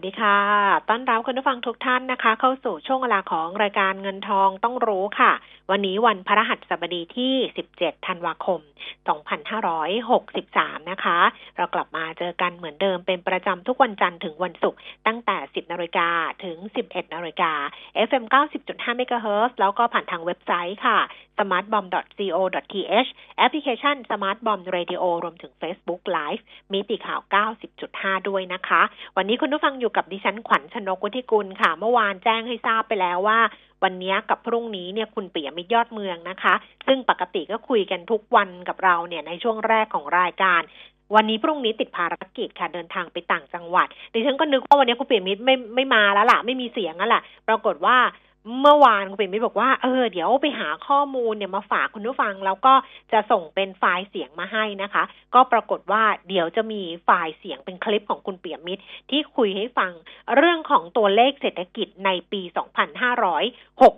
สวัสดีค่ะ ต้อนรับคุณผู้ฟังทุกท่านนะคะ เข้าสู่ช่วงเวลาของรายการเงินทองต้องรู้ค่ะ วันนี้วันพระหัสบดีที่ 17 ธันวาคม 2563 นะคะ เรากลับมาเจอกันเหมือนเดิมเป็นประจำทุกวันจันทร์ถึงวันศุกร์ตั้งแต่ 10 นาฬิกาถึง 11 นาฬิกา FM 90.5 MHz แล้วก็ผ่านทางเว็บไซต์ค่ะ smartbomb.co.th แอปพลิเคชัน Smart Bomb Radio รวมถึง Facebook Live มีติข่าว 90.5 ด้วยนะคะ วันนี้คุณผู้ฟังอยู่กับดิฉันขวัญชนกวุฒิกุลค่ะ เมื่อวานแจ้งให้ทราบไปแล้วว่าวันนี้กับพรุ่งนี้เนี่ยคุณเปียมิตรยอดเมืองนะคะ ซึ่งปกติก็คุยกันทุกวันกับเราเนี่ยในช่วงแรกของรายการ วันนี้พรุ่งนี้ติดภารกิจค่ะเดินทางไปต่างจังหวัดดิฉันก็นึกว่าวันนี้คุณเปียมิตรไม่ไม่มาแล้วล่ะไม่มีเสียงแล้วล่ะ ปรากฏว่า เมื่อวานคุณเปียมิตรบอกว่าเออเดี๋ยวไปหาข้อมูลเนี่ยมาฝากคุณผู้ฟัง แล้วก็จะส่งเป็นไฟล์เสียงมาให้นะคะ ก็ปรากฏว่าเดี๋ยวจะมีไฟล์เสียงเป็นคลิปของคุณเปียมิตร ที่คุยให้ฟังเรื่องของตัวเลขเศรษฐกิจในปี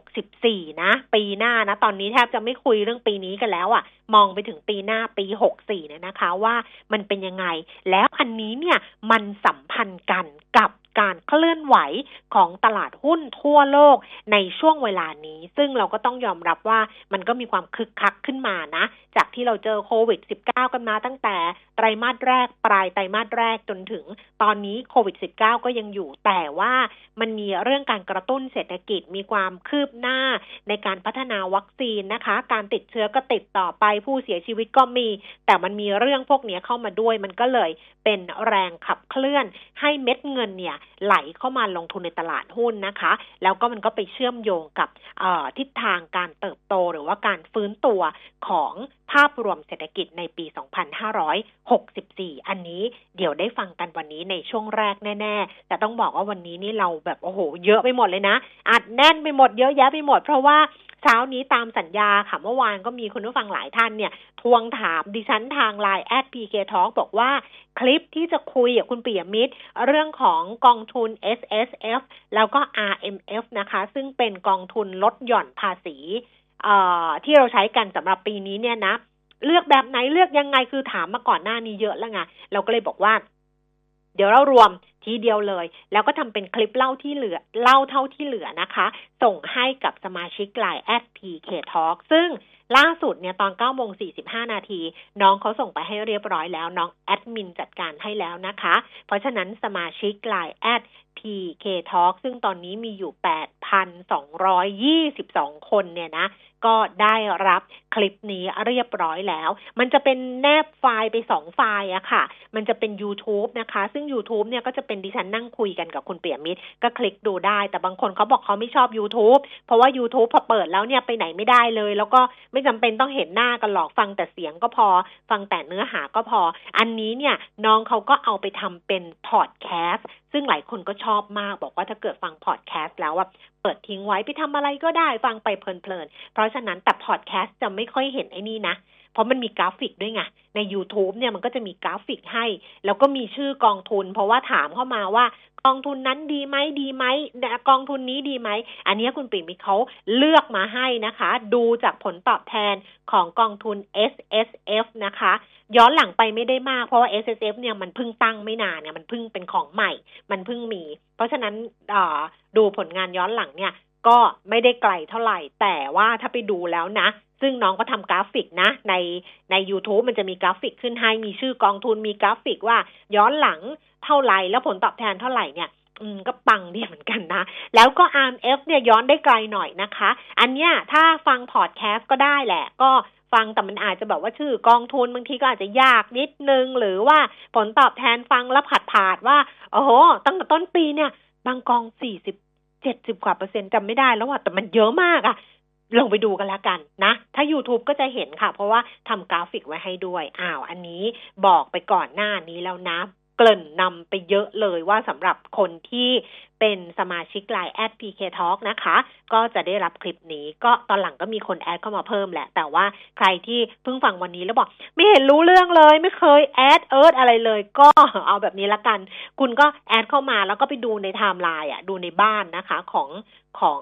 2564 นะ ปีหน้านะ ตอนนี้แทบจะไม่คุยเรื่องปีนี้กันแล้วอะ่ะ มองไปถึงปีหน้าปี 64เนี่ยนะคะ ว่ามันเป็นยังไง แล้วอันนี้เนี่ยมันสัมพันธ์กันกับ การเคลื่อนไหวของตลาดหุ้นทั่วโลกในช่วงเวลานี้ ซึ่งเราก็ต้องยอมรับว่ามันก็มีความคึกคักขึ้นมานะ จากที่เราเจอโควิด -19 กันมาตั้งแต่ไตรมาสแรกปลายไตรมาสแรกจนถึงตอนนี้โควิด -19 ก็ยังอยู่ แต่ว่ามันมีเรื่องการกระตุ้นเศรษฐกิจมีความคืบหน้าในการพัฒนาวัคซีนนะคะ การติดเชื้อก็ติดต่อไปผู้เสียชีวิตก็มี แต่มันมีเรื่องพวกนี้เข้ามาด้วย มันก็เลยเป็นแรงขับเคลื่อนให้เม็ดเงินเนี่ยไหลเข้ามาลงทุนในตลาดหุ้นนะคะ แล้วก็มันก็ไปเชื่อมโยงกับทิศทางการเติบโตหรือว่าการฟื้นตัวของภาพรวมเศรษฐกิจในปี 2564 อันนี้เดี๋ยวได้ฟังกันวันนี้ในช่วงแรกแน่ ๆ แต่ต้องบอกว่าวันนี้นี่เราแบบโอ้โห เยอะไปหมดเลยนะ อัดแน่นไปหมดเยอะแยะไปหมด เพราะว่า เช้านี้ตามสัญญาค่ะเมื่อวานก็มีคุณผู้ฟังหลายท่านเนี่ย ทวงถามดิฉันทางไลน์แอดพีเคทอบอกว่าคลิปที่จะคุยกับคุณปิยมิตร เรื่องของกองทุน S S F แล้วก็ R M F นะคะ ซึ่งเป็นกองทุนลดหย่อนภาษีที่เราใช้กันสำหรับปีนี้เนี่ยนะ เลือกแบบไหนเลือกยังไงคือถามมาก่อนหน้านี้เยอะแล้วไงเราก็เลยบอกว่า เดี๋ยวเรารวมทีเดียวเลย แล้วก็ทำเป็นคลิปเล่าที่เหลือ เล่าเท่าที่เหลือนะคะ ส่งให้กับสมาชิกไลน์แอดพีเคทอซึ่งล่าสุดเนี่ยตอน9โมง45 นาที น้องเขาส่งไปให้เรียบร้อยแล้ว น้องแอดมินจัดการให้แล้วนะคะ เพราะฉะนั้นสมาชิกไลน์แอด PK Talk ซึ่งตอนนี้มีอยู่ 8,222 คนเนี่ยนะ ก็ได้รับคลิปนี้เรียบร้อยแล้ว มันจะเป็นแนบไฟล์ไปสองไฟล์อะค่ะ มันจะเป็น YouTube นะคะ ซึ่ง YouTube เนี่ยก็จะเป็นดิฉันนั่งคุยกันกับคุณเปียมิตร ก็คลิกดูได้ แต่บางคนเขาบอกเขาไม่ชอบ YouTube เพราะว่า YouTube พอเปิดแล้วเนี่ยไปไหนไม่ได้เลย แล้วก็ไม่จำเป็นต้องเห็นหน้ากันหรอกฟังแต่เสียงก็พอ ฟังแต่เนื้อหาก็พอ อันนี้เนี่ยน้องเขาก็เอาไปทำเป็นพอดแคสต์ซึ่งหลายคนก็ชอบมาก บอกว่าถ้าเกิดฟังพอดแคสต์แล้วว่าเปิดทิ้งไว้ไปทำอะไรก็ได้ฟังไปเพลินๆเพราะฉะนั้นแต่พอดแคสต์จะไม่ค่อยเห็นไอ้นี่นะ เพราะมันมีกราฟิกด้วยไง ใน YouTube เนี่ยมันก็จะมีกราฟิกให้ แล้วก็มีชื่อกองทุน เพราะว่าถามเข้ามาว่ากองทุนนั้นดีไหมดีไหมกองทุนนี้ดีไหม อันนี้คุณปิยมิตรเขาเลือกมาให้นะคะ ดูจากผลตอบแทนของกองทุน S S F นะคะ ย้อนหลังไปไม่ได้มากเพราะว่า S S F เนี่ยมันเพิ่งตั้งไม่นานเนี่ยมันเพิ่งเป็นของใหม่ มันเพิ่งมี เพราะฉะนั้นดูผลงานย้อนหลังเนี่ย ก็ไม่ได้ไกลเท่าไหร่ แต่ว่าถ้าไปดูแล้วนะ ซึ่งน้องก็ทำกราฟิกนะ ในใน YouTube มันจะมีกราฟิกขึ้นให้ มีชื่อกองทุน มีกราฟิกว่าย้อนหลังเท่าไหร่ แล้วผลตอบแทนเท่าไหร่เนี่ยอืมก็ปังดีเหมือนกันนะ แล้วก็ RMF เนี่ยย้อนได้ไกลหน่อยนะคะ อันเนี้ยถ้าฟังพอดแคสต์ก็ได้แหละ ก็ฟังแต่มันอาจจะแบบว่าชื่อกองทุนบางทีก็อาจจะยากนิดนึง หรือว่าผลตอบแทนฟังแล้วผัดผาดว่า โอ้โห ตั้งแต่ต้นปีเนี่ย บางกองสี่สิบ เจ็ดสิบกว่าเปอร์เซ็นต์จำไม่ได้แล้วว่าแต่มันเยอะมากอะลองไปดูกันแล้วกันนะ ถ้า YouTube ก็จะเห็นค่ะ เพราะว่าทำกราฟิกไว้ให้ด้วย อ้าว อันนี้บอกไปก่อนหน้านี้แล้วนะ เกริ่นนำไปเยอะเลยว่าสำหรับคนที่ เป็นสมาชิก LINE@ PK Talk นะคะ ก็จะได้รับคลิปนี้ ก็ตอนหลังก็มีคน add เข้ามาเพิ่มแหละ แต่ว่าใครที่เพิ่งฟังวันนี้แล้วบอก ไม่เห็นรู้เรื่องเลย ไม่เคย add เอิร์ดอะไรเลย ก็เอาแบบนี้ละกัน คุณก็ add เข้ามาแล้วก็ไปดูในไทม์ไลน์อะ ดูในบ้านนะคะของของ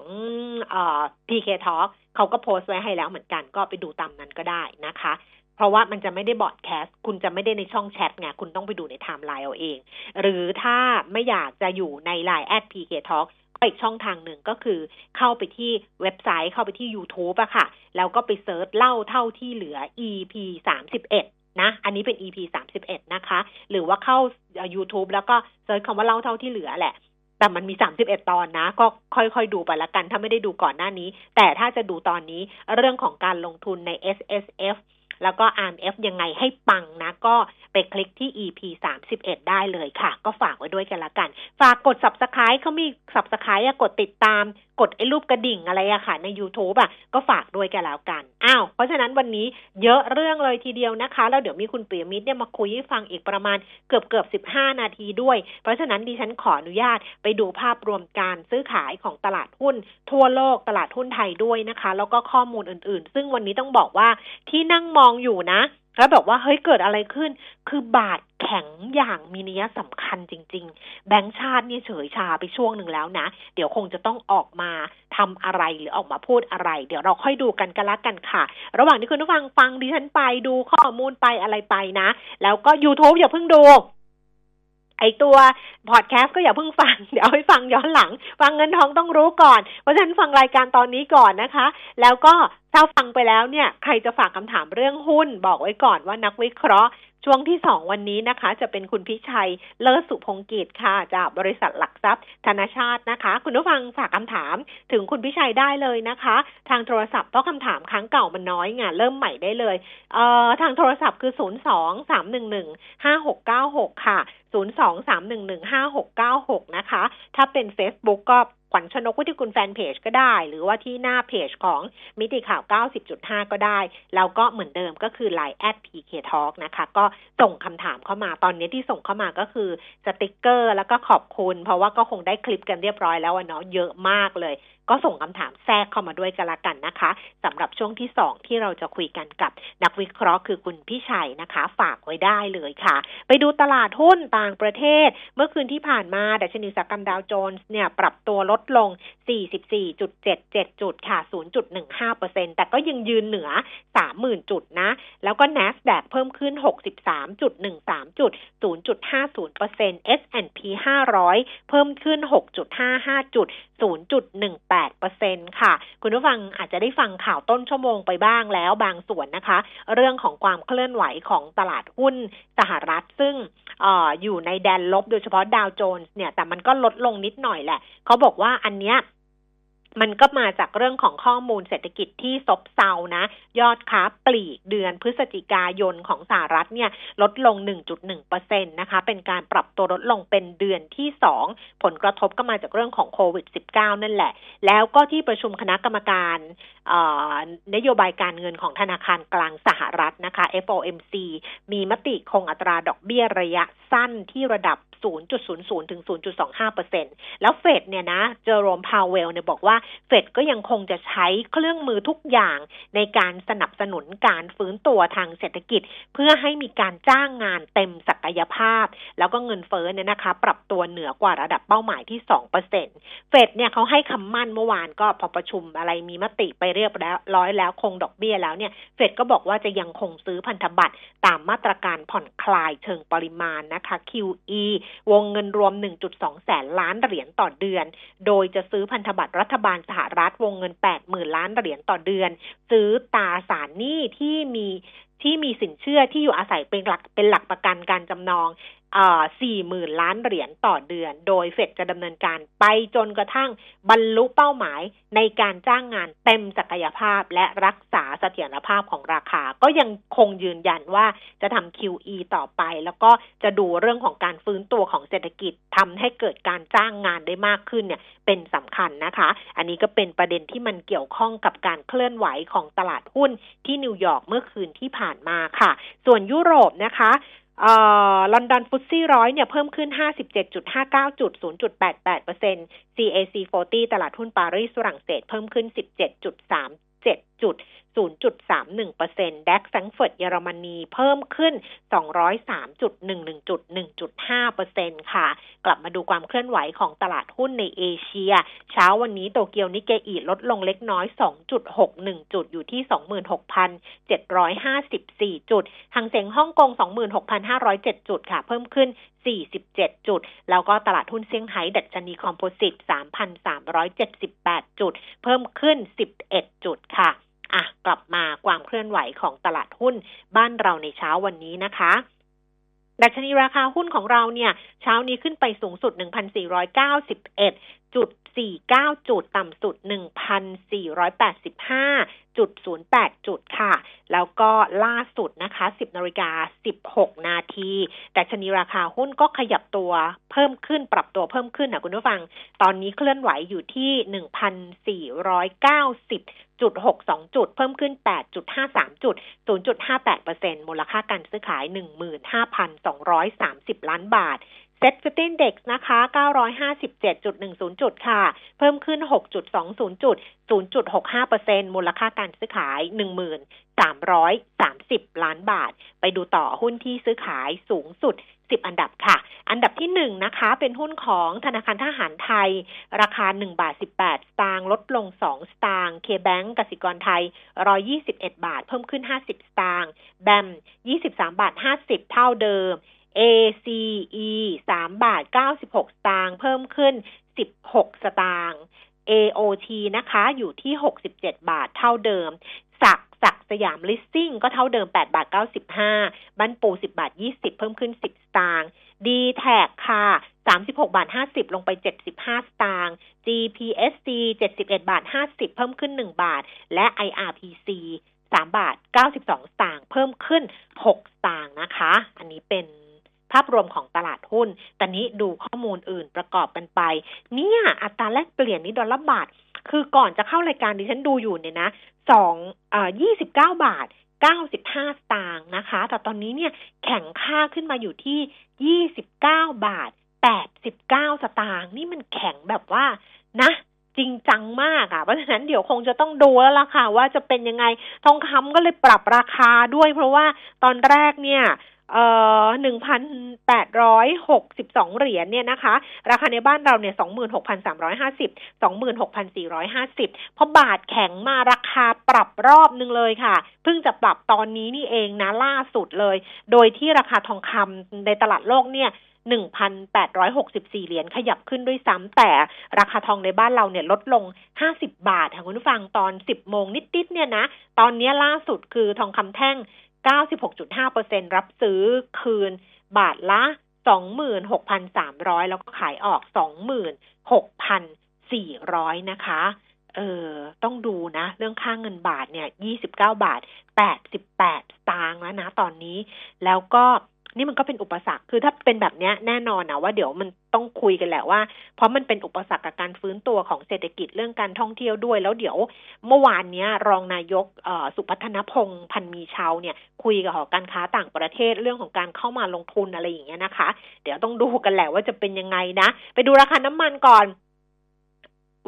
เอ่อ PK Talk เขาก็โพสต์ไว้ให้แล้วเหมือนกัน ก็ไปดูตามนั้นก็ได้นะคะ เพราะว่ามันจะไม่ได้ broadcast คุณจะไม่ได้ในช่องแชทไงคุณต้องไปดูในไทม์ไลน์เอาเอง หรือถ้าไม่อยากจะอยู่ในไลน์แอด PK Talk ก็อีกช่องทางหนึ่งก็คือเข้าไปที่เว็บไซต์เข้าไปที่ YouTube อะค่ะ แล้วก็ไป search เล่าเท่าที่เหลือ EP สามสิบเอ็ดนะ อันนี้เป็น EP สามสิบเอ็ดนะคะ หรือว่าเข้า YouTube แล้วก็ search คำว่าเล่าเท่าที่เหลือแหละแต่มันมี 31 ตอนนะ ก็ค่อยๆ ดูไปละกัน ถ้าไม่ได้ดูก่อนหน้านี้ แต่ถ้าจะดูตอนนี้ เรื่องของการลงทุนใน S S F แล้วก็ RMF ยังไงให้ปังนะ ก็ไปคลิกที่ EP 31 ได้เลยค่ะ ก็ฝากไว้ด้วยกันละกัน ฝากกด subscribe เขามี subscribe อะกดติดตาม กดไอ้รูปกระดิ่งอะไรอะค่ะ ใน YouTube อะก็ฝากด้วยกันแล้วกันอ้าวเพราะฉะนั้นวันนี้เยอะเรื่องเลยทีเดียวนะคะ แล้วเดี๋ยวมีคุณปิยมิตรเนี่ยมาคุยให้ฟังอีกประมาณเกือบเกือบ15นาทีด้วย เพราะฉะนั้นดิฉันขออนุญาตไปดูภาพรวมการซื้อขายของตลาดหุ้น ทั่วโลกตลาดหุ้นไทยด้วยนะคะ แล้วก็ข้อมูลอื่นๆ ซึ่งวันนี้ต้องบอกว่าที่นั่งมองอยู่นะ แล้วบอกว่าเฮ้ยเกิดอะไรขึ้น คือบาทแข็งอย่างมีนัยสำคัญจริง ๆ แบงค์ชาตินี่เฉยชาไปช่วงหนึ่งแล้วนะ เดี๋ยวคงจะต้องออกมาทำอะไรหรือออกมาพูดอะไร เดี๋ยวเราค่อยดูกันกันละกันค่ะ ระหว่างที่คุณผู้ฟังฟังดิฉันไปดูข้อมูลไปอะไรไปนะ แล้วก็ YouTube อย่าเพิ่งดู ไอตัวพอดแคสต์ก็อย่าเพิ่งฟัง เดี๋ยวไปฟังย้อนหลัง ฟังเงินทองต้องรู้ก่อน เพราะฉะนั้นฟังรายการตอนนี้ก่อนนะคะ แล้วก็ถ้าฟังไปแล้วเนี่ย ใครจะฝากคำถามเรื่องหุ้น บอกไว้ก่อนว่านักวิเคราะห์ ช่วงที่สองวันนี้นะคะ จะเป็นคุณพิชัยเลิศสุพงกิจค่ะ จากบริษัทหลักทรัพย์ ธนาชาตินะคะ คุณผู้ฟังฝากคำถามถึงคุณพิชัยได้เลยนะคะ ทางโทรศัพท์เพราะคำถามครั้งเก่ามันน้อยไงเริ่มใหม่ได้เลยเอ่อทางโทรศัพท์คือ0 2 3 1 1 5 6 9 6ค่ะ0 2 3 1 1 5 6 9 6 นะคะ ถ้าเป็น Facebook ก็ขวัญชนกวิทยกุลแฟนเพจก็ได้ หรือว่าที่หน้าเพจของมิติข่าว 90.5 ก็ได้ แล้วก็เหมือนเดิมก็คือ Line แอด PK Talk นะคะ ก็ส่งคำถามเข้ามาตอนนี้ที่ส่งเข้ามาก็คือสติกเกอร์ แล้วก็ขอบคุณ เพราะว่าก็คงได้คลิปกันเรียบร้อยแล้วเนาะเยอะมากเลยก็ส่งคำถามแทรกเข้ามาด้วยกันละกันนะคะสำหรับช่วงที่สองที่เราจะคุยกันกับนักวิเคราะห์คือคุณพี่ชัยนะคะ ฝากไว้ได้เลยค่ะ ไปดูตลาดหุ้นต่างประเทศ เมื่อคืนที่ผ่านมาดัชนีสกรรมดาวโจนส์เนี่ยปรับตัวลดลง 44.77 จุดค่ะ 0.15%แต่ก็ยังยืนเหนือ 30,000 จุดนะ แล้วก็ NASDAQ เพิ่มขึ้น 63.13 จุด 0.50% S&P 500 เพิ่มขึ้น 6.55 จุด 0.18%ค่ะ คุณผู้ฟังอาจจะได้ฟังข่าวต้นชั่วโมงไปบ้างแล้วบางส่วนนะคะ เรื่องของความเคลื่อนไหวของตลาดหุ้นสหรัฐซึ่งอออยู่ในแดนลบโดยเฉพาะดาวโจนส์เนี่ยแต่มันก็ลดลงนิดหน่อยแหละ เขาบอกว่าอันเนี้ย มันก็มาจากเรื่องของข้อมูลเศรษฐกิจที่ซบเซานะ ยอดค้าปลีกเดือนพฤศจิกายนของสหรัฐเนี่ยลดลง 1.1%นะคะ เป็นการปรับตัวลดลงเป็นเดือนที่ 2 ผลกระทบก็มาจากเรื่องของโควิด -19 นั่นแหละ แล้วก็ที่ประชุมคณะกรรมการนโยบายการเงินของธนาคารกลางสหรัฐนะคะ FOMC มีมติคงอัตราดอกเบี้ยระยะสั้นที่ระดับ 0.00ถึง0.25%แล้วเฟดเนี่ยนะเจอโรมพาวเวลเนี่ยบอกว่าเฟดก็ยังคงจะใช้เครื่องมือทุกอย่างในการสนับสนุนการฟื้นตัวทางเศรษฐกิจ เพื่อให้มีการจ้างงานเต็มศักยภาพ แล้วก็เงินเฟ้อเนี่ยนะคะ ปรับตัวเหนือกว่าระดับเป้าหมายที่ 2%เฟดเนี่ยเขาให้คำมั่นเมื่อวานก็พอประชุมอะไรมีมติไปเรียบร้อยแล้วคงดอกเบี้ยแล้วเนี่ยเฟดก็บอกว่าจะยังคงซื้อพันธบัตรตามมาตรการผ่อนคลายเชิงปริมาณนะคะ QE วงเงินรวม 1.2 แสนล้านเหรียญต่อเดือน โดยจะซื้อพันธบัตรรัฐบาลสหรัฐวงเงิน 80,000 ล้านเหรียญต่อเดือน ซื้อตราสารหนี้ที่มีที่มีสินเชื่อที่อยู่อาศัยเป็นหลักเป็นหลักประกันการจำนอง สี่หมื่นล้านเหรียญต่อเดือน โดยเฟดจะดำเนินการไปจนกระทั่งบรรลุเป้าหมายในการจ้างงานเต็มศักยภาพและรักษาเสถียรภาพของราคา ก็ยังคงยืนยันว่าจะทำ QE ต่อไป แล้วก็จะดูเรื่องของการฟื้นตัวของเศรษฐกิจทำให้เกิดการจ้างงานได้มากขึ้นเนี่ยเป็นสำคัญนะคะ อันนี้ก็เป็นประเด็นที่มันเกี่ยวข้องกับการเคลื่อนไหวของตลาดหุ้นที่นิวยอร์กเมื่อคืนที่ผ่านมาค่ะ ส่วนยุโรปนะคะ ลอนดอน FTSE ร้อยเนี่ยเพิ่มขึ้น 57.59 จุด 0.88เปอร์เซ็นต์ CAC 40 ตลาดหุ้นปารีสฝรั่งเศสเพิ่มขึ้น 17.37 จุด 0.31% DAX แฟรงก์เฟิร์ตเยอรมนีเพิ่มขึ้น 203.11จุด1.5%ค่ะ กลับมาดูความเคลื่อนไหวของตลาดหุ้นในเอเชีย เช้าวันนี้โตเกียวนิเกอีลดลงเล็กน้อย 2.61 จุดอยู่ที่ 26,754 จุดหังเส็งฮ่องกง 26,507 จุดค่ะ เพิ่มขึ้น 47 จุด แล้วก็ตลาดหุ้นเซี่ยงไฮ้ดัชนีคอมโพสิต 3,378 จุด เพิ่มขึ้น 11 จุดค่ะ อะกลับมาความเคลื่อนไหวของตลาดหุ้นบ้านเราในเช้าวันนี้นะคะดัชนีราคาหุ้นของเราเนี่ย เช้านี้ขึ้นไปสูงสุด 1,491 จุด49 จุดต่ำสุด 1,485.08 จุดค่ะ แล้วก็ล่าสุดนะคะ 10นาฬิกา16 นาที แต่ชนีราคาหุ้นก็ขยับตัวเพิ่มขึ้นปรับตัวเพิ่มขึ้นนะคุณผู้ฟัง ตอนนี้เคลื่อนไหวอยู่ที่ 1,490.62จุด เพิ่มขึ้น8.53จุด0.58มูเปอร์เซ็นมูลค่าการซื้อขาย15,230ล้านบาท เ715 Index นะคะ 957.10 จุดค่ะ เพิ่มขึ้น 6.20 จุด 0.65%มูลค่าการซื้อขาย 1330 ล้านบาท ไปดูต่อหุ้นที่ซื้อขายสูงสุด 10 อันดับค่ะ อันดับที่ 1 นะคะ เป็นหุ้นของธนาคารทหารไทย ราคา 1 บาท 18 สตางค์ลดลง 2 สตางค์ KBank กสิกรไทย 121 บาท เพิ่มขึ้น 50 สตางค์ แบม 23 บาท 50 เท่าเดิม ACE 3บาท96สตางค์เพิ่มขึ้น16สตางค์ AOT นะคะ อยู่ที่67บาทเท่าเดิม สักสักสยามลิสซิ่งก็เท่าเดิม8บาท95บันปู10บาท20เพิ่มขึ้น10สตางค์ d t แท็กค่ะ36บาท50ลงไป75สตางค์ GPSC 71บาท50เพิ่มขึ้น1บาท และ IRPC 3บาท92สตางค์เพิ่มขึ้น6สตางค์นะคะ อันนี้เป็น ภาพรวมของตลาดหุ้น แต่นี้ดูข้อมูลอื่นประกอบกันไป เนี่ย อัตราแลกเปลี่ยนนี้ดอลลาร์บาท คือก่อนจะเข้ารายการดิฉันดูอยู่เนี่ยนะสองอ่ายี่สิบเก้าบาทเก้าสิบห้าสตางค์นะคะ แต่ตอนนี้เนี่ยแข่งค่าขึ้นมาอยู่ที่ยี่สิบเก้าบาทแปดสิบเก้าสตางค์นี่มันแข็งแบบว่านะจริงจังมากอะ่ะ เพราะฉะนั้นเดี๋ยวคงจะต้องดูแล้วล่ะค่ะ ว่าจะเป็นยังไง ทองคำก็เลยปรับราคาด้วย เพราะว่าตอนแรกเนี่ย เอ่อหนึ่งพันแปดร้อยหกสิบสองเหรียญเนี่ยนะคะ ราคาในบ้านเราเนี่ยสองหมื่นหกพันสามร้อยห้าสิบสองหมื่นหกพันสี่ร้อยห้าสิบพอบาทแข็งมาราคาปรับรอบนึงเลยค่ะ เพิ่งจะปรับตอนนี้นี่เองนะล่าสุดเลย โดยที่ราคาทองคำในตลาดโลกเนี่ย1,864 เหรียญขยับขึ้นด้วยซ้ำแต่ราคาทองในบ้านเราเนี่ยลดลง 50 บาทค่ะคุณผู้ฟังตอน 10 โมงนิดๆเนี่ยนะ ตอนนี้ล่าสุดคือทองคำแท่ง 96.5%รับซื้อคืนบาทละ 26,300 แล้วก็ขายออก 26,400 นะคะ เออต้องดูนะ เรื่องค่างเงินบาทเนี่ย 29 บาท 88สตางค์แล้วนะตอนนี้ แล้วก็นี่มันก็เป็นอุปสรรค คือถ้าเป็นแบบนี้แน่นอนนะว่าเดี๋ยวมัน ต้องคุยกันแหละว่า เพราะมันเป็นอุปสรรคกับการฟื้นตัวของเศรษฐกิจเรื่องการท่องเที่ยวด้วย แล้วเดี๋ยวเมื่อวานนี้รองนายกสุพัฒนพงศ์พันมีเชาเนี่ย คุยกับหอการค้าต่างประเทศเรื่องของการเข้ามาลงทุนอะไรอย่างเงี้ยนะคะ เดี๋ยวต้องดูกันแหละว่าจะเป็นยังไงนะ ไปดูราคาน้ำมันก่อน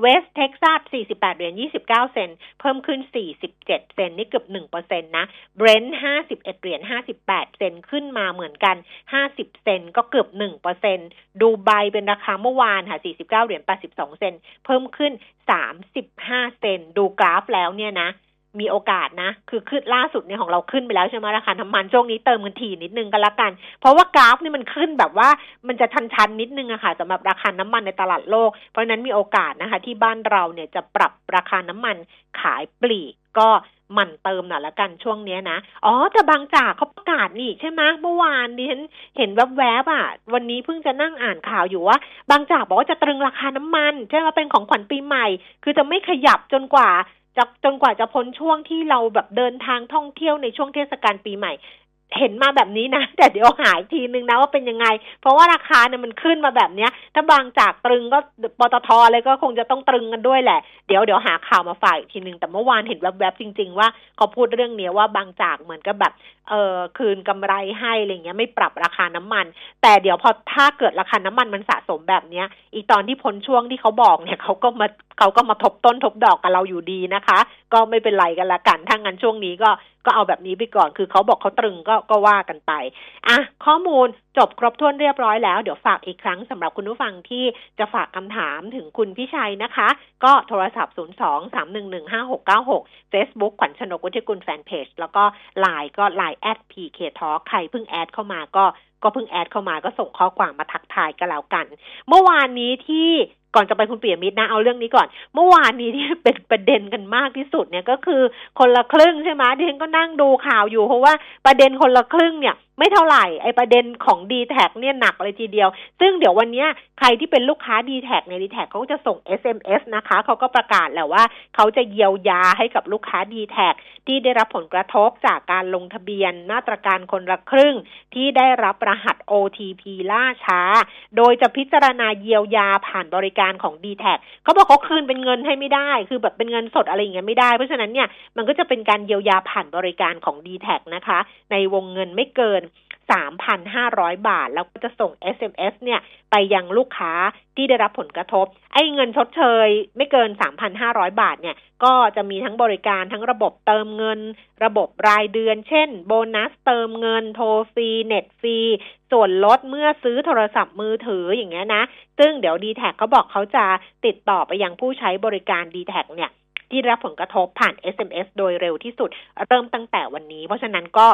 เวสต์เท็กซัส 48 เหรียญ 29 เซนต์ เพิ่มขึ้น 47 เซนต์ นี่เกือบ1เปอร์เซ็นต์นะเบรนท์51 เหรียญ 58 เซนต์ ขึ้นมาเหมือนกัน 50 เซนต์ ก็เกือบ1เปอร์เซ็นต์ดูไบเป็นราคาเมื่อวานค่ะ 49 เหรียญ 82 เซนต์ เพิ่มขึ้น 35 เซนต์ ดูกราฟแล้วเนี่ยนะ มีโอกาสนะ คือขึ้นล่าสุดเนี่ยของเราขึ้นไปแล้วใช่ไหมราคาน้ำมันช่วงนี้เติมเงินทีนิดนึงก็แล้วกัน เพราะว่ากราฟนี่มันขึ้นแบบว่ามันจะชันๆนิดนึงอะค่ะสำหรับราคาน้ำมันในตลาดโลก เพราะนั้นมีโอกาสนะคะ ที่บ้านเราเนี่ยจะปรับราคาน้ำมันขายปลีกก็มันเติมหน่อยละกันช่วงนี้นะ อ๋อแต่บางจากเขาประกาศนี่ใช่ไหมเมื่อวานดิฉันเห็นแวบๆอะ วันนี้เพิ่งจะนั่งอ่านข่าวอยู่ว่า บางจากบอกว่าจะตรึงราคาน้ำมัน ใช่ไหมเป็นของขวัญปีใหม่ คือจะไม่ขยับจนกว่า จะจนกว่าจะพ้นช่วงที่เราแบบเดินทางท่องเที่ยวในช่วงเทศกาลปีใหม่ เห็นมาแบบนี้นะ แต่เดี๋ยวหายทีนึงนะว่าเป็นยังไง เพราะว่าราคาเนี่ยมันขึ้นมาแบบเนี้ย ถ้าบางจากตรึงก็ปตทอะไรก็คงจะต้องตรึงกันด้วยแหละ เดี๋ยวเดี๋ยวหาข่าวมาฝ่ายทีนึง แต่เมื่อวานเห็นแวบๆจริง ๆ ว่าเขาพูดเรื่องเนี้ยว่าบางจากเหมือนกับแบบเออคืนกำไรให้อะไรเงี้ยไม่ปรับราคาน้ำมัน แต่เดี๋ยวพอถ้าเกิดราคาน้ำมันมันสะสมแบบเนี้ย อีตอนที่พ้นช่วงที่เขาบอกเนี่ยเขาก็มาเขาก็มาทบต้นทบดอกกับเราอยู่ดีนะคะ ก็ไม่เป็นไรกันละกันถ้างั้นช่วงนี้ก็ก็เอาแบบนี้ไปก่อน คือเขาบอกเขาตรึงก็ก็ว่ากันไปอะข้อมูลจบครบถ้วนเรียบร้อยแล้ว เดี๋ยวฝากอีกครั้งสำหรับคุณผู้ฟังที่จะฝากคำถามถึงคุณพิชัยนะคะ ก็โทรศัพท์ 0 2 3 1 1 5 6 9 6 Facebook ขวัญชนกวุฒิกุลแฟนเพจแล้วก็ไลน์ก็ LINE@ PK Talk ใครเพิ่ง add เข้ามาก็ก็เพิ่ง add เข้ามาก็ส่งข้อความมาทักทายกันแล้วกัน เมื่อวานนี้ที่ก่อนจะไปคุณเปียมิตรนะเอาเรื่องนี้ก่อน เมื่อวานนี้ที่เป็นประเด็นกันมากที่สุดเนี่ยก็คือคนละครึ่งใช่ไหมดิฉันก็นั่งดูข่าวอยู่เพราะว่าประเด็นคนละครึ่งเนี่ยไม่เท่าไหร่ไอประเด็นของ d t แทเนี่ยหนักเลยทีเดียว ซึ่งเดี๋ยววันนี้ใครที่เป็นลูกค้า d t แทใน d t แทเขาจะส่ง SMS นะคะเขาก็ประกาศแล้วว่าเขาจะเยียวยาให้กับลูกค้า d t แทที่ได้รับผลกระทบจากการลงทะเบียนมาตรการคนละครึ่ง ที่ได้รับรหัส OTP ล่าช้า โดยจะพิจารณาเยียวยาผ่านบริการของ d t แทเขาบอกเขาคืนเป็นเงินให้ไม่ได้ คือแบบเป็นเงินสดอะไรอย่างเงี้ยไม่ได้ เพราะฉะนั้นเนี่ยมันก็จะเป็นการเยียวยาผ่านบริการของ d t แทนะคะ ในวงเงินไม่เกิน 3,500 บาท แล้วก็จะส่ง SMS เนี่ยไปยังลูกค้าที่ได้รับผลกระทบ ไอ้เงินชดเชยไม่เกิน 3,500 บาทเนี่ย ก็จะมีทั้งบริการทั้งระบบเติมเงิน ระบบรายเดือน เช่น โบนัสเติมเงิน โทรฟรี เน็ตฟรี ส่วนลดเมื่อซื้อโทรศัพท์มือถืออย่างเงี้ยนะ ซึ่งเดี๋ยว d t แท็เขาบอกเขาจะติดต่อไปยังผู้ใช้บริการ d t แท็เนี่ยที่รับผลกระทบผ่าน SMS โดยเร็วที่สุด เริ่มตั้งแต่วันนี้ เพราะฉะนั้นก็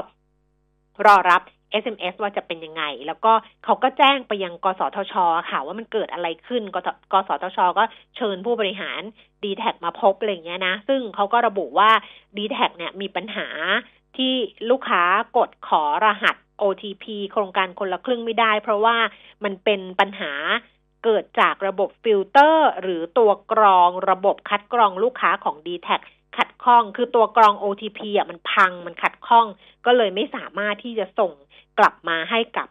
รอรับ SMS ว่าจะเป็นยังไง แล้วก็เขาก็แจ้งไปยังกสทช ค่ะว่ามันเกิดอะไรขึ้นกกสทช ก็เชิญผู้บริหาร d t แทมาพบอะไรเงี้ยนะ ซึ่งเขาก็ระบุว่า d t แทเนี่ยมีปัญหาที่ลูกค้ากดขอรหัส OTP โครงการคนละครึ่งไม่ได้ เพราะว่ามันเป็นปัญหาเกิดจากระบบฟิลเตอร์ หรือตัวกรองระบบคัดกรองลูกค้าของ dtac ขัดข้อง คือตัวกรอง OTP อะมันพังมันขัดข้อง ก็เลยไม่สามารถที่จะส่ง กลับมาให้กับ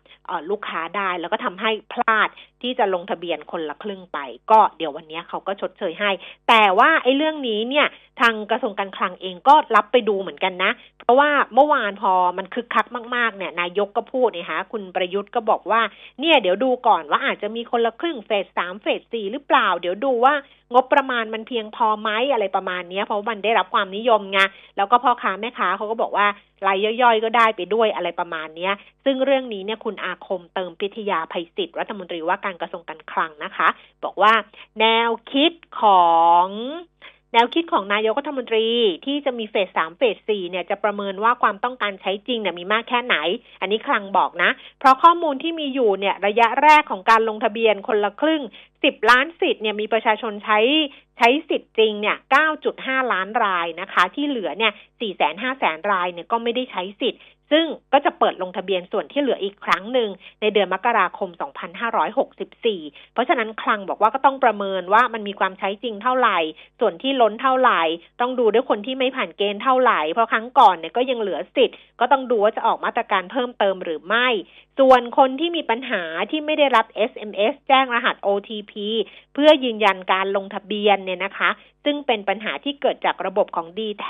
ลูกค้าได้ แล้วก็ทำให้พลาดที่จะลงทะเบียนคนละครึ่งไป ก็เดี๋ยววันนี้เขาก็ชดเชยให้ แต่ว่าไอ้เรื่องนี้เนี่ยทางกระทรวงการคลังเองก็รับไปดูเหมือนกันนะ เพราะว่าเมื่อวานพอมันคึกคักมากๆเนี่ยนายกก็พูดนะคะคุณประยุทธ์ก็บอกว่าเนี่ยเดี๋ยวดูก่อนว่าอาจจะมีคนละครึ่งเฟสสามเฟสสี่หรือเปล่า เดี๋ยวดูว่างบประมาณมันเพียงพอไหมอะไรประมาณนี้เพราะมันได้รับความนิยมไงแล้วก็พ่อค้าแม่ค้าเขาก็บอกว่ารายย่อยๆ ก็ได้ไปด้วยอะไรประมาณนี้ซึ่งเรื่องนี้เนี่ยคุณอาคมเติมพิทยาภัยศิษย์รัฐมนตรีว่าการกระทรวงการคลังนะคะ บอกว่าแนวคิดของแนวคิดของนายกรัฐมนตรีที่จะมีเฟสสามเฟสสี่เนี่ยจะประเมินว่าความต้องการใช้จริงเนี่ยมีมากแค่ไหน อันนี้คลังบอกนะ เพราะข้อมูลที่มีอยู่เนี่ยระยะแรกของการลงทะเบียนคนละครึ่งสิบล้านสิทธิ์เนี่ยมีประชาชนใช้ใช้สิทธิ์จริงเนี่ยเก้าจุดห้าล้านรายนะคะ ที่เหลือเนี่ยสี่แสนห้าแสนรายเนี่ยก็ไม่ได้ใช้สิทธิ์ ซึ่งก็จะเปิดลงทะเบียนส่วนที่เหลืออีกครั้งหนึ่งในเดือนมกราคม 2564 เพราะฉะนั้นคลังบอกว่าก็ต้องประเมินว่ามันมีความใช้จริงเท่าไหร่ ส่วนที่ล้นเท่าไหร่ ต้องดูด้วยคนที่ไม่ผ่านเกณฑ์เท่าไหร่ เพราะครั้งก่อนเนี่ยก็ยังเหลือสิทธิ์ ก็ต้องดูว่าจะออกมาตรการเพิ่มเติมหรือไม่ ส่วนคนที่มีปัญหาที่ไม่ได้รับ SMS แจ้งรหัส OTP เพื่อยืนยันการลงทะเบียนเนี่ยนะคะ ซึ่งเป็นปัญหาที่เกิดจากระบบของ d t แท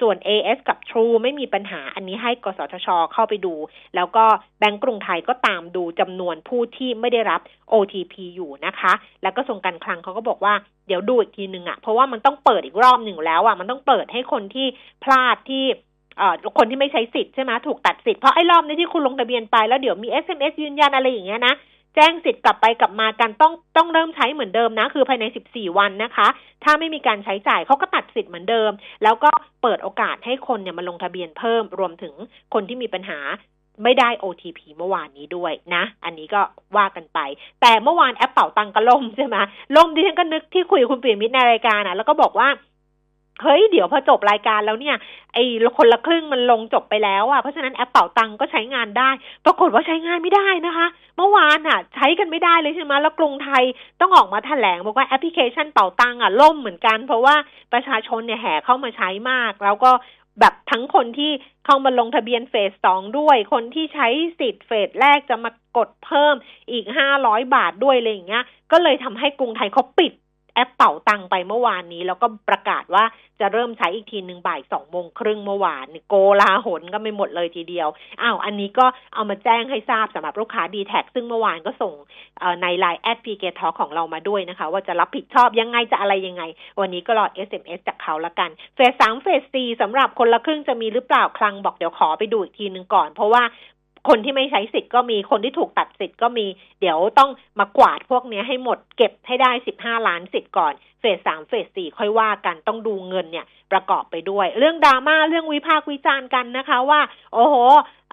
ส่วน AS กับ True ไม่มีปัญหาอันนี้ให้กสทช เข้าไปดู แล้วก็แบงก์กรุงไทยก็ตามดูจำนวนผู้ที่ไม่ได้รับ OTP อยู่นะคะ แล้วก็ส่งการคลังเขาก็บอกว่าเดี๋ยวดูอีกทีหนึ่งอะ่ะ เพราะว่ามันต้องเปิดอีกรอบหนึ่งแล้วอะ่ะ มันต้องเปิดให้คนที่พลาดที่เอ่อคนที่ไม่ใช้สิทธิ์ใช่ไหมถูกตัดสิทธิ์เพราะไอ้รอบนี้ที่คุณลงทะเบียนไปแล้วเดี๋ยวมี SMS ยืนยันอะไรอย่างเงี้ยนะ แจ้งสิทธิ์กลับไปกลับมากันต้องต้องเริ่มใช้เหมือนเดิมนะ คือภายใน 14 วันนะคะ ถ้าไม่มีการใช้จ่ายเขาก็ตัดสิทธิ์เหมือนเดิม แล้วก็เปิดโอกาสให้คนเนี่ยมาลงทะเบียนเพิ่มรวมถึงคนที่มีปัญหาไม่ได้ OTP เมื่อวานนี้ด้วยนะ อันนี้ก็ว่ากันไป แต่เมื่อวานแอปเป่าตังก็ล่มใช่ไหมล่มดิฉันก็นึกที่คุยกับคุณปีมิตรในรายการนะแล้วก็บอกว่า เฮ้ยเดี๋ยวพอจบรายการแล้วเนี่ยไอ้คนละครึ่งมันลงจบไปแล้วอะเพราะฉะนั้นแอปเป่าตังก็ใช้งานได้ ปรากฏว่าใช้งานไม่ได้นะคะ เมื่อวานอะ ใช้กันไม่ได้เลยใช่ไหมแล้วกรุงไทยต้องออกมาแถลงบอกว่าแอปพลิเคชันเป่าตังอะล่มเหมือนกัน เพราะว่าประชาชนเนี่ยแห่เข้ามาใช้มาก แล้วก็แบบทั้งคนที่เข้ามาลงทะเบียน phase สองด้วย คนที่ใช้สิทธิ์ phase แรกจะมากดเพิ่มอีกห้าร้อยบาทด้วยอะไรอย่างเงี้ยก็เลยทำให้กรุงไทยเขาปิด แอปเป่าตังไปเมื่อวานนี้ แล้วก็ประกาศว่าจะเริ่มใช้อีกทีหนึ่งบ่ายสองโมงครึ่งเมื่อวานโกลาหลกันไปหมดเลยทีเดียวอ้าวอันนี้ก็เอามาแจ้งให้ทราบสำหรับลูกค้า dtac ซึ่งเมื่อวานก็ส่งใน LINE@ PK Talk ของเรามาด้วยนะคะ ว่าจะรับผิดชอบยังไงจะอะไรยังไง วันนี้ก็รอ SMS จากเขาละกัน เฟสสามเฟสสี่สำหรับคนละครึ่งจะมีหรือเปล่าคลังบอกเดี๋ยวขอไปดูอีกทีหนึ่งก่อน เพราะว่า คนที่ไม่ใช้สิทธิ์ก็มีคนที่ถูกตัดสิทธิ์ก็มี เดี๋ยวต้องมากวาดพวกนี้ให้หมดเก็บให้ได้สิบห้าล้านสิทธิ์ก่อน เฟสสามเฟสสี่ค่อยว่ากันต้องดูเงินเนี่ยประกอบไปด้วย เรื่องดราม่าเรื่องวิพากษ์วิจารณ์กันนะคะว่า โอ้โห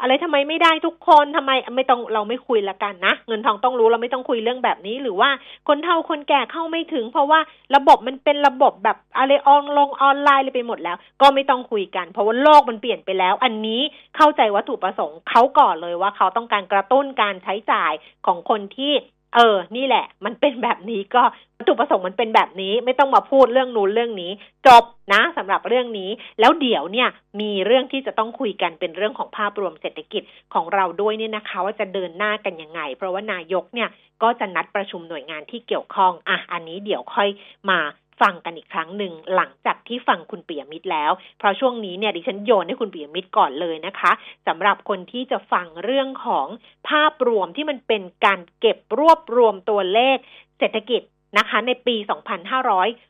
อะไรทำไมไม่ได้ทุกคนทำไมไม่ต้องเราไม่คุยละกันนะเงินทองต้องรู้เราไม่ต้องคุยเรื่องแบบนี้ หรือว่าคนเฒ่าคนแก่เข้าไม่ถึง เพราะว่าระบบมันเป็นระบบแบบอะไรออนลงออนไลน์เลยไปหมดแล้ว ก็ไม่ต้องคุยกัน เพราะว่าโลกมันเปลี่ยนไปแล้ว อันนี้เข้าใจวัตถุประสงค์เขาก่อนเลยว่าเขาต้องการกระตุ้นการใช้จ่ายของคนที่ เออ นี่แหละ มันเป็นแบบนี้ก็วัตถุประสงค์มันเป็นแบบนี้ไม่ต้องมาพูดเรื่องนู้นเรื่องนี้ จบนะสำหรับเรื่องนี้ แล้วเดี๋ยวเนี่ยมีเรื่องที่จะต้องคุยกันเป็นเรื่องของภาพรวมเศรษฐกิจของเราด้วยเนี่ยนะคะ ว่าจะเดินหน้ากันยังไง เพราะว่านายกเนี่ยก็จะนัดประชุมหน่วยงานที่เกี่ยวข้องอะอันนี้เดี๋ยวค่อยมา ฟังกันอีกครั้งหนึ่งหลังจากที่ฟังคุณเปียมิตรแล้ว เพราะช่วงนี้เนี่ยดิฉันโยนให้คุณเปียมิตรก่อนเลยนะคะสำหรับคนที่จะฟังเรื่องของภาพรวมที่มันเป็นการเก็บรวบรวมตัวเลขเศรษฐกิจนะคะในปี